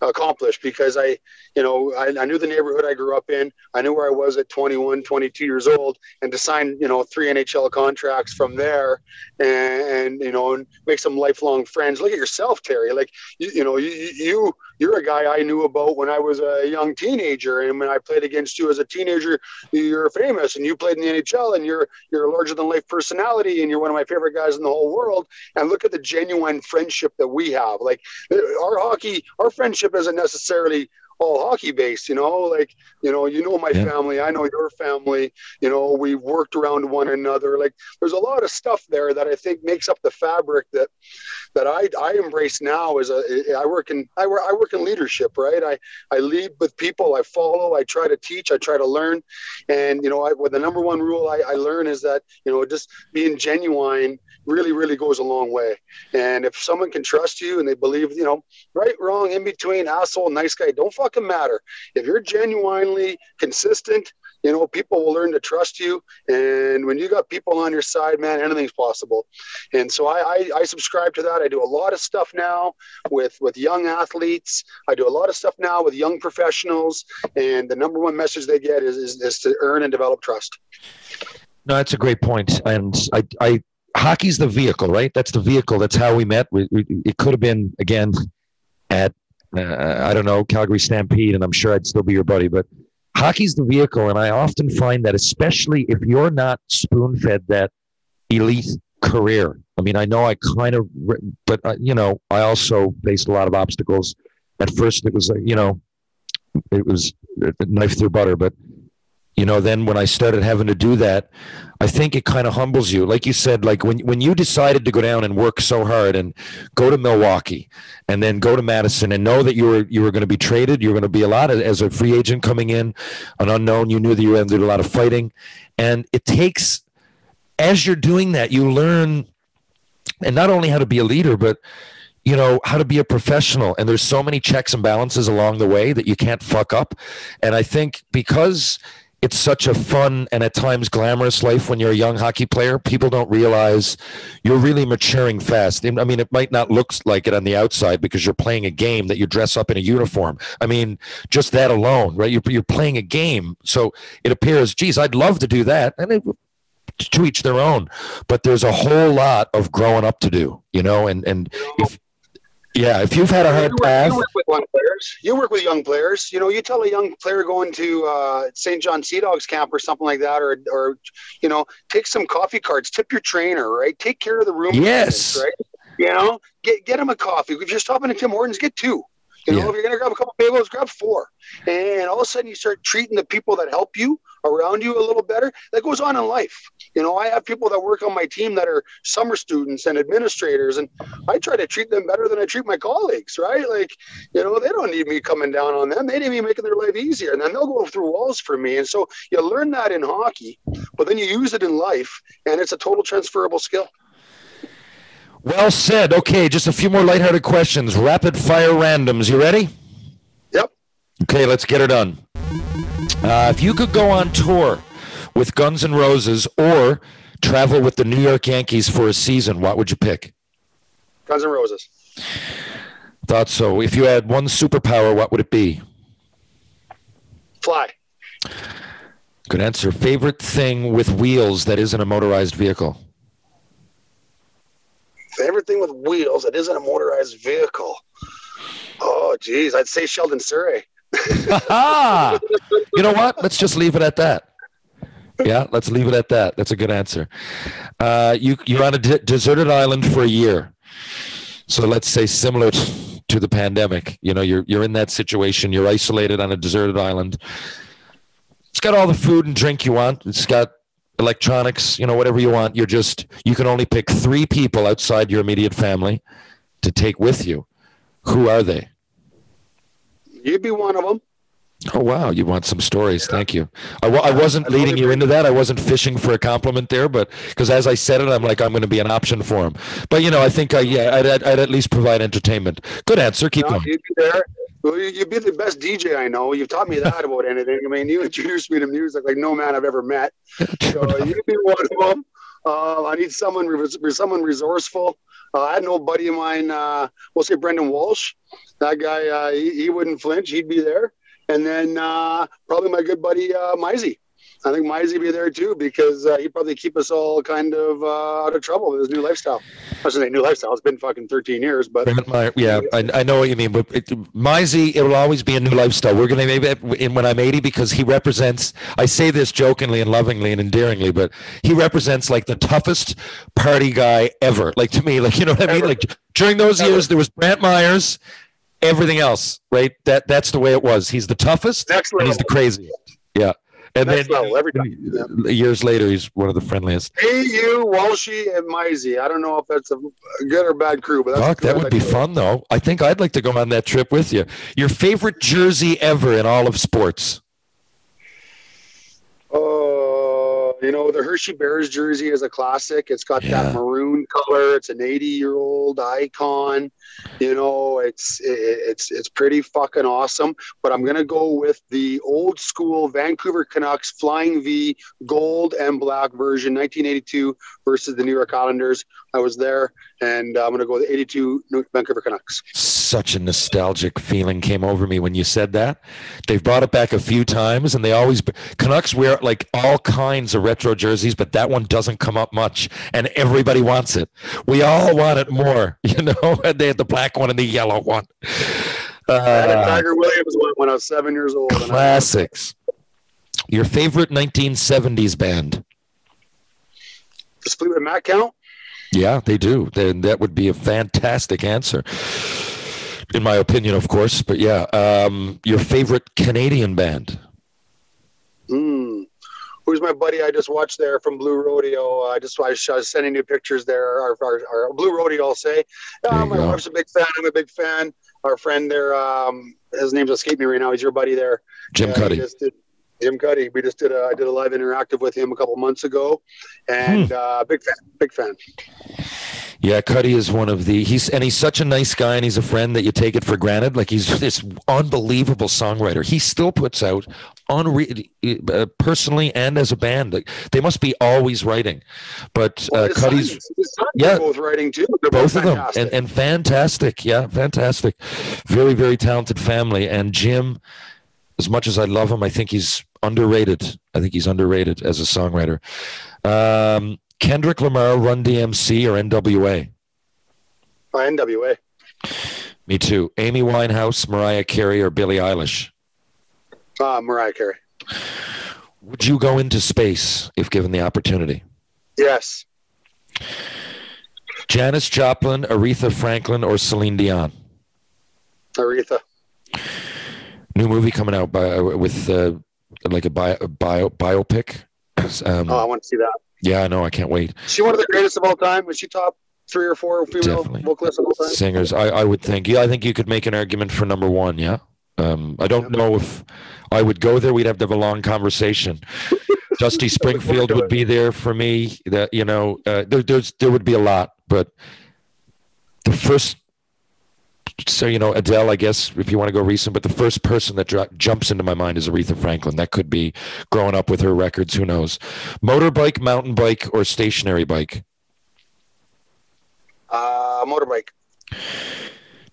accomplish because I, you know, I, I knew the neighborhood I grew up in. I knew where I was at 21, 22 years old and to sign, you know, three NHL contracts from there and, and you know, and make some lifelong friends. Look at yourself, Terry. Like, you, you know, you, you, you're a guy I knew about when I was a young teenager. And when I played against you as a teenager, you're famous and you played in the NHL and you're, you're a larger than life personality and you're one of my favorite guys in the whole world. And look at the genuine friendship that we have. Like uh, our hockey, our friendship isn't necessarily all hockey based, you know, like, you know, you know, my Yeah. family, I know your family, you know, we've worked around one another. Like there's a lot of stuff there that I think makes up the fabric that, that I, I embrace now as a, I work in, I work, I work in leadership, right? I, I lead with people, I follow, I try to teach, I try to learn. And, you know, I, well, the number one rule I, I learn is that, you know, just being genuine really, really goes a long way. And if someone can trust you and they believe, you know, right, wrong, in between, asshole, nice guy, don't fucking matter. If you're genuinely consistent, you know, people will learn to trust you. And when you got people on your side, man, anything's possible. And so I, I, I subscribe to that. I do a lot of stuff now with, with young athletes. I do a lot of stuff now with young professionals. And the number one message they get is, is, is to earn and develop trust. No, that's a great point. And I, I, hockey's the vehicle, right? That's the vehicle. That's how we met. We, we, it could have been again at, uh, I don't know, Calgary Stampede, and I'm sure I'd still be your buddy. But hockey's the vehicle, and I often find that, especially if you're not spoon-fed that elite career. I mean, I know I kind of, but uh, you know, I also faced a lot of obstacles. At first, it was, uh, you know, it was a knife through butter, but you know then when i started having to do that i think it kind of humbles you. Like you said like when when you decided to go down and work so hard and go to milwaukee and then go to madison and know that you were you were going to be traded you were going to be a lot as, as a free agent coming in an unknown you knew that you were going to do a lot of fighting. And it takes as you're doing that you learn and not only how to be a leader but you know how to be a professional. And there's so many checks and balances along the way that you can't fuck up. And i think because it's such a fun and at times glamorous life when you're a young hockey player. People don't realize you're really maturing fast. I mean, it might not look like it on the outside because you're playing a game that you dress up in a uniform. I mean, just that alone, right? You're, you're playing a game. So it appears, geez, I'd love to do that. And it, to each their own, but there's a whole lot of growing up to do, you know, and, and if, yeah, if you've had a hard you work, path, you work with young players. You work with young players. You know, you tell a young player going to uh, St. John Sea Dogs camp or something like that, or or you know, take some coffee cards, tip your trainer, right? Take care of the room. Yes. right. You know, get get him a coffee. If you're stopping at Tim Hortons, get two. You know, Yeah. if you're gonna grab a couple bagels, grab four. And all of a sudden, you start treating the people that help you around you a little better. That goes on in life. You know, I have people that work on my team that are summer students and administrators, and I try to treat them better than I treat my colleagues, right? Like, you know, they don't need me coming down on them. They need me making their life easier. And then they'll go through walls for me. And so you learn that in hockey, but then you use it in life, and it's a total transferable skill. well said. Okay, just a few more lighthearted questions. Rapid fire randoms. You ready? Yep. Okay, let's get her done. Uh, if you could go on tour with Guns N' Roses or travel with the New York Yankees for a season, what would you pick? Guns N' Roses. Thought so. If you had one superpower, what would it be? Fly. Good answer. Favorite thing with wheels that isn't a motorized vehicle? Favorite thing with wheels that isn't a motorized vehicle. Oh, geez. I'd say Sheldon Souray. (laughs) You know what? Let's just leave it at that. Yeah, let's leave it at that. That's a good answer. Uh, you you're on a de- deserted island for a year, so let's say similar t- to the pandemic. You know, you're you're in that situation. You're isolated on a deserted island. It's got all the food and drink you want. It's got electronics. You know, whatever you want. You're just you can only pick three people outside your immediate family to take with you. Who are they? You'd be one of them. Oh wow, you want some stories? Thank you. I, I wasn't leading you into that. I wasn't fishing for a compliment there, but because as I said it, I'm like I'm going to be an option for him. But you know, I think I yeah, I'd, I'd, I'd at least provide entertainment. Good answer. Keep No, going. you'd be there. You'd be the best DJ I know. You've taught me that about anything. I mean, you introduced me to music like no man I've ever met. (laughs) So you'd be one of them. Uh, I need someone, someone resourceful. Uh, I had an old buddy of mine. Uh, we'll say Brendan Walsh. That guy, uh, he, he wouldn't flinch. He'd be there. And then uh, probably my good buddy uh, Mizey. I think Mizey be there too because uh, he'd probably keep us all kind of uh, out of trouble with his new lifestyle. I was say new lifestyle. It's been fucking 13 years, but yeah, I, I know what you mean, but it, Mizey, it will always be a new lifestyle. We're going to maybe in when I'm 80 because he represents. I say this jokingly and lovingly and endearingly, but he represents like the toughest party guy ever. Like to me, like you know what I mean. Ever. Like during those Ever. years, there was Brantt Myhres, everything else, right? That that's the way it was. He's the toughest, Next and he's the craziest. Yeah, and Next then level, every time. Yeah. years later, he's one of the friendliest. Hey, you, Walshy, and Mizey. I don't know if that's a good or bad crew, but that's Fuck, that would be fun though. I think I'd like to go on that trip with you. Your favorite jersey ever in all of sports? Oh, you know, the Hershey Bears jersey is a classic. It's got Yeah. that maroon color. It's an 80 year old icon. You know, it's it's it's pretty fucking awesome. But I'm gonna go with the old school Vancouver Canucks Flying V gold and black version, 1982 versus the New York Islanders. I was there, and I'm gonna go with the 82 New- Vancouver Canucks. Such a nostalgic feeling came over me when you said that. They've brought it back a few times, and they always Canucks wear like all kinds of retro jerseys, but that one doesn't come up much, and everybody wants it. We all want it more, (laughs) you know. They the black one and the yellow one. I had a Uh, Tiger Williams one when I was seven years old. and classics. Your favorite 1970s band? Does Fleetwood Mac count? Yeah, they do. Then that would be a fantastic answer, in my opinion, of course. But yeah, um, your favorite Canadian band? Hmm. Who's my buddy I just watched there from Blue Rodeo? I just I was sending you pictures there. Our, our, our Blue Rodeo, I'll say. Uh, my go. wife's a big fan. I'm a big fan. Our friend there, um, his name's escaped me right now. He's your buddy there. Jim Yeah, Cuddy. did- Jim Cuddy. We just did a I did a live interactive with him a couple months ago, and Hmm. uh, big fan. Big fan. Yeah, Cuddy is one of the he's and he's such a nice guy and he's a friend that you take it for granted. Like he's this unbelievable songwriter. He still puts out unre- uh, personally and as a band. Like they must be always writing. But uh, His Cuddy's yeah. both writing too. They're both of them and, and fantastic yeah fantastic very very talented family and jim as much as i love him i think he's underrated i think he's underrated as a songwriter um, kendrick lamar run dmc or nwa Uh, NWA. me too amy winehouse mariah carey or billie eilish Uh, Mariah Carey. would you go into space if given the opportunity Yes. janis joplin aretha franklin or celine dion Aretha. new movie coming out by with uh, like a bio, bio biopic (clears throat) um, Oh, I want to see that. Yeah, I know. I can't wait. Is she one of the greatest of all time? Was she top three or four female Definitely. vocalists of all time? Singers, I, I would think. Yeah, I think you could make an argument for number one. Yeah. Um, I don't know if I would go there. We'd have to have a long conversation. (laughs) Dusty Springfield would be there for me. That you know, uh, there, there's there would be a lot, but the first. So you know Adele, I guess if you want to go recent, but the first person that dr- jumps into my mind is Aretha Franklin. That could be growing up with her records. Who knows? Motorbike, mountain bike, or stationary bike. Uh, motorbike.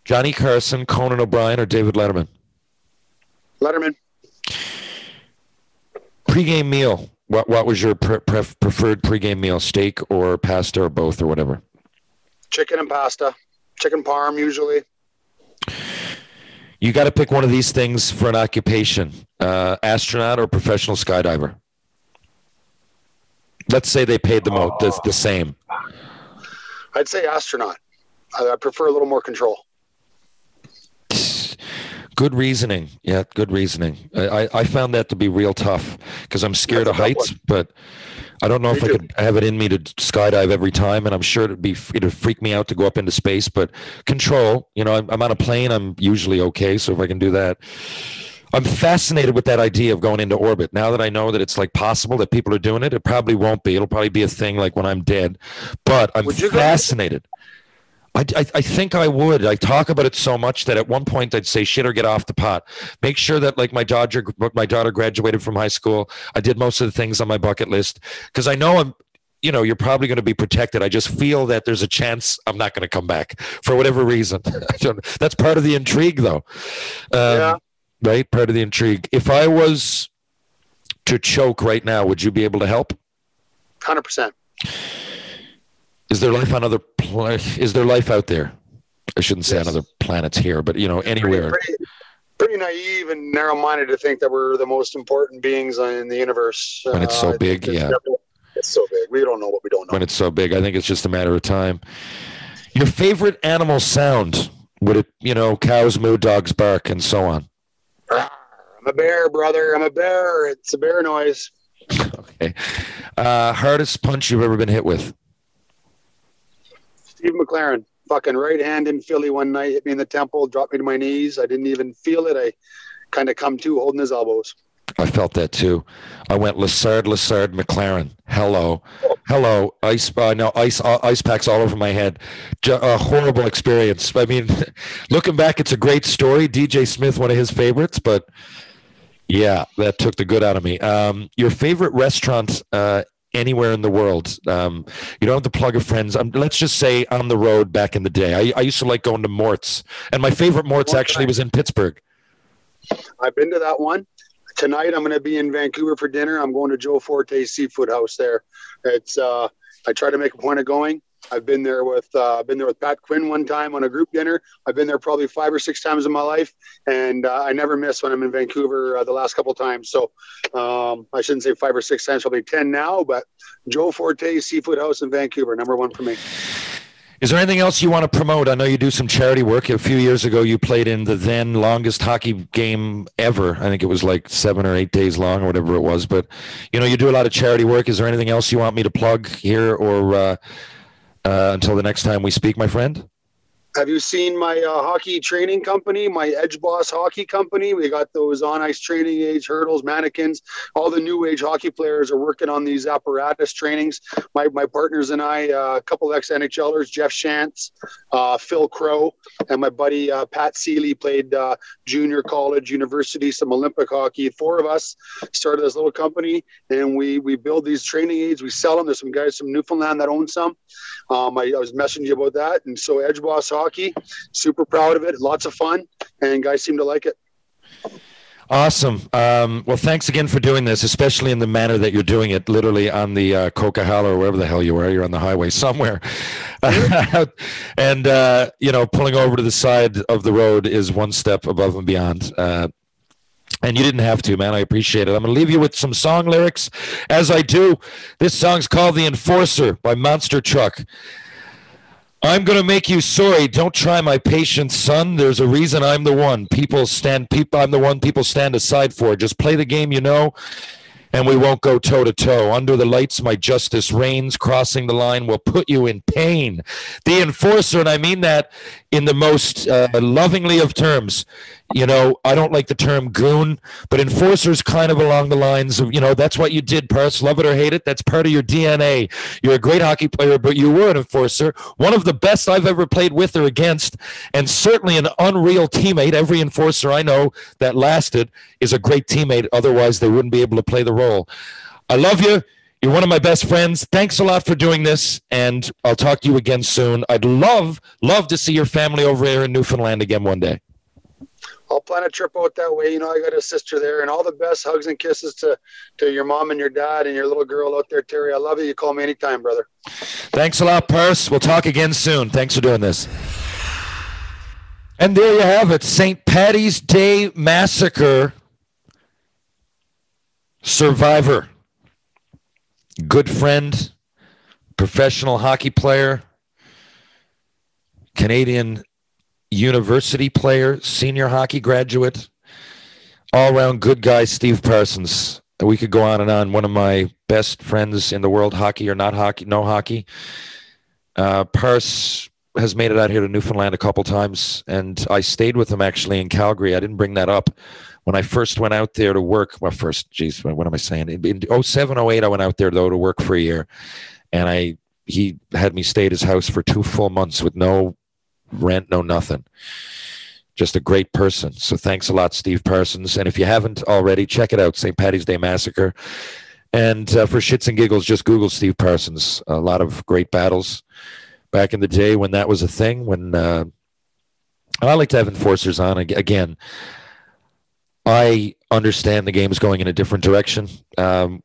Johnny Carson, Conan O'Brien, or David Letterman? Letterman. Pre-game meal. What what was your pre- pref- preferred pre-game meal? Steak or pasta or both or whatever. Chicken and pasta. Chicken parm usually. You got to pick one of these things for an occupation: uh, astronaut or professional skydiver. Let's say they paid the mo- the, the same. I'd say astronaut. I, I prefer a little more control. Good reasoning. Yeah, good reasoning. I, I- I found that to be real tough because I'm scared That's of heights, but I don't know Me if I could have it in me to skydive every time, and I'm sure it'd be it'd freak me out to go up into space. But control, you know, I'm, I'm on a plane. I'm usually okay, so if I can do that, I'm fascinated with that idea of going into orbit. Now that I know that it's like possible that people are doing it, it probably won't be. It'll probably be a thing like when I'm dead. But I'm you go- fascinated. I, I, I think I would. I talk about it so much that at one point I'd say shit or get off the pot. Make sure that like my daughter, my daughter graduated from high school. I did most of the things on my bucket list because I know I'm, you know, you're probably going to be protected. I just feel that there's a chance I'm not going to come back for whatever reason. (laughs) That's part of the intrigue, though. Um, Yeah. Right, part of the intrigue. If I was to choke right now, would you be able to help? Hundred percent. Is there life on other? Pla- is there life out there? I shouldn't say Yes. on other planets here, but you know, anywhere. pretty, pretty naive and narrow-minded to think that we're the most important beings in the universe. When it's so think big, yeah. It's so big. We don't know what we don't know. when it's so big. I think it's just a matter of time. Your favorite animal sound? Would it, you know, cows moo, dogs bark, and so on? I'm a bear, brother. I'm a bear. It's a bear noise. (laughs) Okay. Uh, hardest punch you've ever been hit with? Steve McLaren, fucking right hand in Philly one night, hit me in the temple, dropped me to my knees. I didn't even feel it. I kind of come to holding his elbows. I felt that too. I went Lassard, Lassard, McLaren. Hello, hello. Ice, uh, no ice, uh, ice packs all over my head. Ju- a horrible experience. I mean, (laughs) looking back, it's a great story. DJ Smith, one of his favorites, but yeah, that took the good out of me. Um, your favorite restaurant uh, anywhere in the world? Um, you don't have to plug a friend's. Um, let's just say on the road back in the day. I, I used to like going to Mort's, and my favorite Mort's actually was in Pittsburgh. I've been to that one. Tonight I'm going to be in Vancouver for dinner. I'm going to Joe Forte's Seafood House there. It's uh, I try to make a point of going. I've been there with uh, been there with Pat Quinn one time on a group dinner. I've been there probably five or six times in my life, and uh, I never miss when I'm in Vancouver uh, the last couple times. So um, I shouldn't say five or six times, probably ten now. But Joe Forte's Seafood House in Vancouver, number one for me. Is there anything else you want to promote? I know you do some charity work. A few years ago, you played in the then longest hockey game ever. I think it was like seven or eight days long or whatever it was. But, you know, you do a lot of charity work. Is there anything else you want me to plug here or uh, until the next time we speak, my friend? Have you seen my uh, hockey training company, my Edge Boss Hockey Company? We got those on ice training age hurdles, mannequins. All the new age hockey players are working on these apparatus trainings. My, my partners and I, uh, a couple ex NHLers, Jeff Shantz, uh, Phil Crowe, and my buddy uh, Pat Seeley played uh, junior college, university, some Olympic hockey. Four of us started this little company, and we we build these training aids. We sell them. There's some guys from Newfoundland that own some. Um, I, I was messaging you about that, and so Edge Boss Hockey, super proud of it. Lots of fun, and guys seem to like it. Awesome. Um, well, thanks again for doing this, especially in the manner that you're doing it, literally on the uh, Coquihalla or wherever the hell you are. You're on the highway somewhere. (laughs) and, uh, you know, pulling over to the side of the road is one step above and beyond. Uh, and you didn't have to, man. I appreciate it. I'm going to leave you with some song lyrics. As I do, this song's called The Enforcer by Monster Truck. I'm going to make you sorry. Don't try my patience, son. There's a reason I'm the one. People stand people I'm the one people stand aside for. Just play the game you know and we won't go toe to toe. Under the lights my justice reigns. Crossing the line will put you in pain. The enforcer and I mean that in the most uh, lovingly of terms. You know, I don't like the term goon, but enforcer's kind of along the lines of, you know, that's what you did, Purse. Love it or hate it. That's part of your DNA. You're a great hockey player, but you were an enforcer. One of the best I've ever played with or against, and certainly an unreal teammate. Every enforcer I know that lasted is a great teammate. Otherwise, they wouldn't be able to play the role. I love you. You're one of my best friends. Thanks a lot for doing this, and I'll talk to you again soon. I'd love, love to see your family over here in Newfoundland again one day. I'll plan a trip out that way. You know, I got a sister there, and all the best hugs and kisses to to your mom and your dad and your little girl out there, Terry. I love you. You call me anytime, brother. Thanks a lot, Purse. We'll talk again soon. Thanks for doing this. And there you have it St. Patty's Day Massacre survivor, good friend, professional hockey player, Canadian university player, senior hockey graduate, all around good guy, Steve Parsons. We could go on and on. One of my best friends in the world, hockey or not hockey, no hockey. Uh, Pars has made it out here to Newfoundland a couple times, and I stayed with him actually in Calgary. I didn't bring that up when I first went out there to work. Well, first, geez, what am I saying? In, in 07, 08, I went out there though to work for a year, and I he had me stay at his house for two full months with no rent, no nothing. Just a great person. So thanks a lot, Steve Parsons. And if you haven't already, check it out, St. Patty's Day Massacre. And uh, for shits and giggles, just Google Steve Parsons. A lot of great battles back in the day when that was a thing. When uh, I like to have enforcers on again. I understand the game is going in a different direction. Um,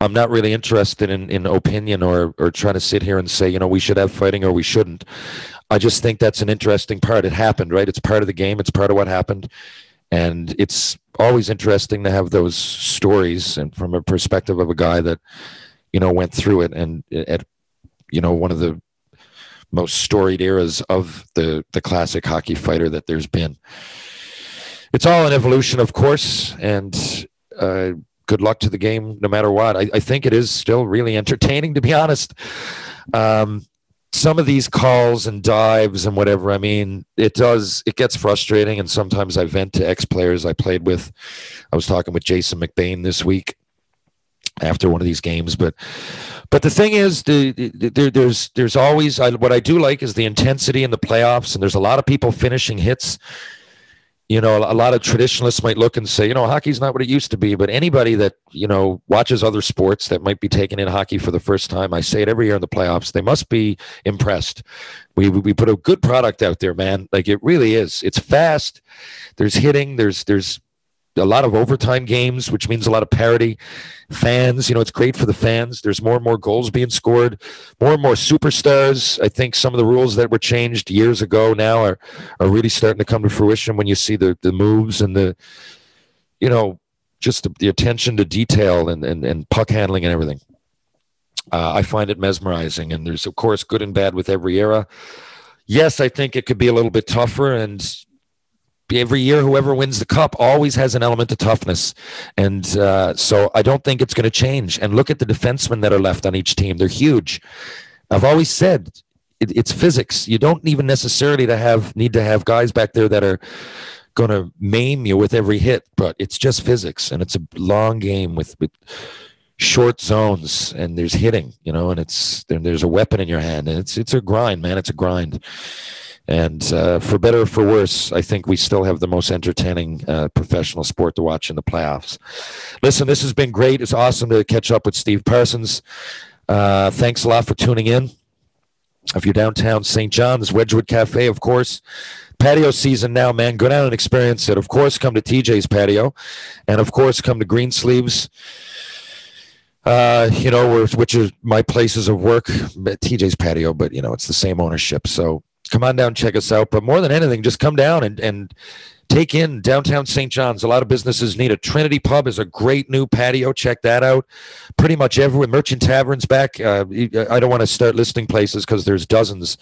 I'm not really interested in, in opinion or, or trying to sit here and say, you know, we should have fighting or we shouldn't. I just think that's an interesting part. It happened, right? It's part of the game. It's part of what happened. And it's always interesting to have those stories and from a perspective of a guy that, you know, went through it and at, you know, one of the most storied eras of the, the classic hockey fighter that there's been. It's all an evolution, of course. And, uh, good luck to the game no matter what. I, I, think it is still really entertaining, to be honest. Um, some of these calls and dives and whatever, I mean, it does, it gets frustrating. And sometimes I vent to ex players I played with. I was talking with Jason McBain this week after one of these games, but. But the thing is, the, the, there's there's always I, what I do like is the intensity in the playoffs, and there's a lot of people finishing hits you know, a lot of traditionalists might look and say, you know, hockey's not what it used to be. But anybody that, you know, watches other sports that might be taking in hockey for the first time, I say it every year in the playoffs, they must be impressed. We, we put a good product out there, man. Like it really is. It's fast. There's hitting. There's, there's a lot of overtime games, which means a lot of parity. Fans, you know, it's great for the fans. There's more and more goals being scored, more and more superstars. I think some of the rules that were changed years ago now are are really starting to come to fruition when you see the the moves and the, you know, just the, the attention to detail and, and and puck handling and everything. Uh, I find it mesmerizing, and there's of course good and bad with every era. Yes, I think it could be a little bit tougher, and every year whoever wins the cup always has an element of toughness and uh, so i don't think it's going to change and look at the defensemen that are left on each team they're huge i've always said it, it's physics. You don't even necessarily to have need to have guys back there that are going to maim you with every hit, but it's just physics, and it's a long game with with short zones, and there's hitting, you know, and it's there, there's a weapon in your hand, and it's it's a grind, man. It's a grind. And uh, for better or for worse, I think we still have the most entertaining uh, professional sport to watch in the playoffs. Listen, this has been great. It's awesome to catch up with Steve Parsons. Uh, thanks a lot for tuning in. If you're downtown St. John's, Wedgewood Cafe, of course. Patio season now, man. Go down and experience it. Of course, come to TJ's Patio. And of course, come to Greensleeves uh, you know, which is my places of work, TJ's patio, but you know, it's the same ownership. So come on down, check us out. But more than anything, just come down and, and take in downtown St. John's. A lot of businesses need a Trinity Pub is a great new patio. Check that out. Pretty much everywhere. Merchant Tavern's back. Uh, I don't want to start listing places because there's dozens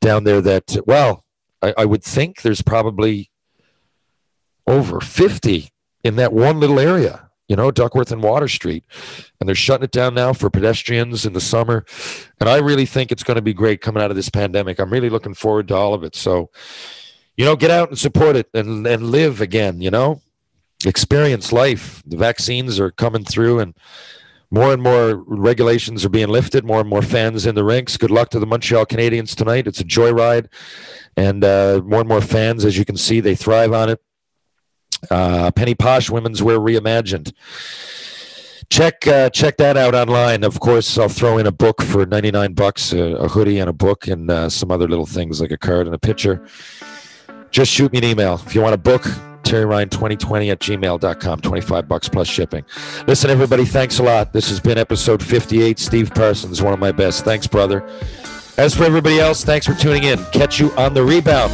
down there that, well, I, I would think there's probably over 50 in that one little area you know, Duckworth and Water Street. And they're shutting it down now for pedestrians in the summer. And I really think it's going to be great coming out of this pandemic. I'm really looking forward to all of it. So, you know, get out and support it and, and live again, you know, experience life. The vaccines are coming through and more and more regulations are being lifted, more and more fans in the rinks. Good luck to the Montreal Canadiens tonight. It's a joyride. And uh, more and more fans, as you can see, they thrive on it. Uh, Penny Posh Women's Wear Reimagined. Check uh, check that out online. Of course, I'll throw in a book for ninety nine bucks, a, a, hoodie and a book, and uh, some other little things like a card and a picture. Just shoot me an email if you want a book. Terry Ryan 2020 at gmail.com, 25 bucks plus shipping. Listen, everybody, thanks a lot. This has been episode 58. Steve Parsons, one of my best. Thanks, brother. As for everybody else, thanks for tuning in. Catch you on the rebound.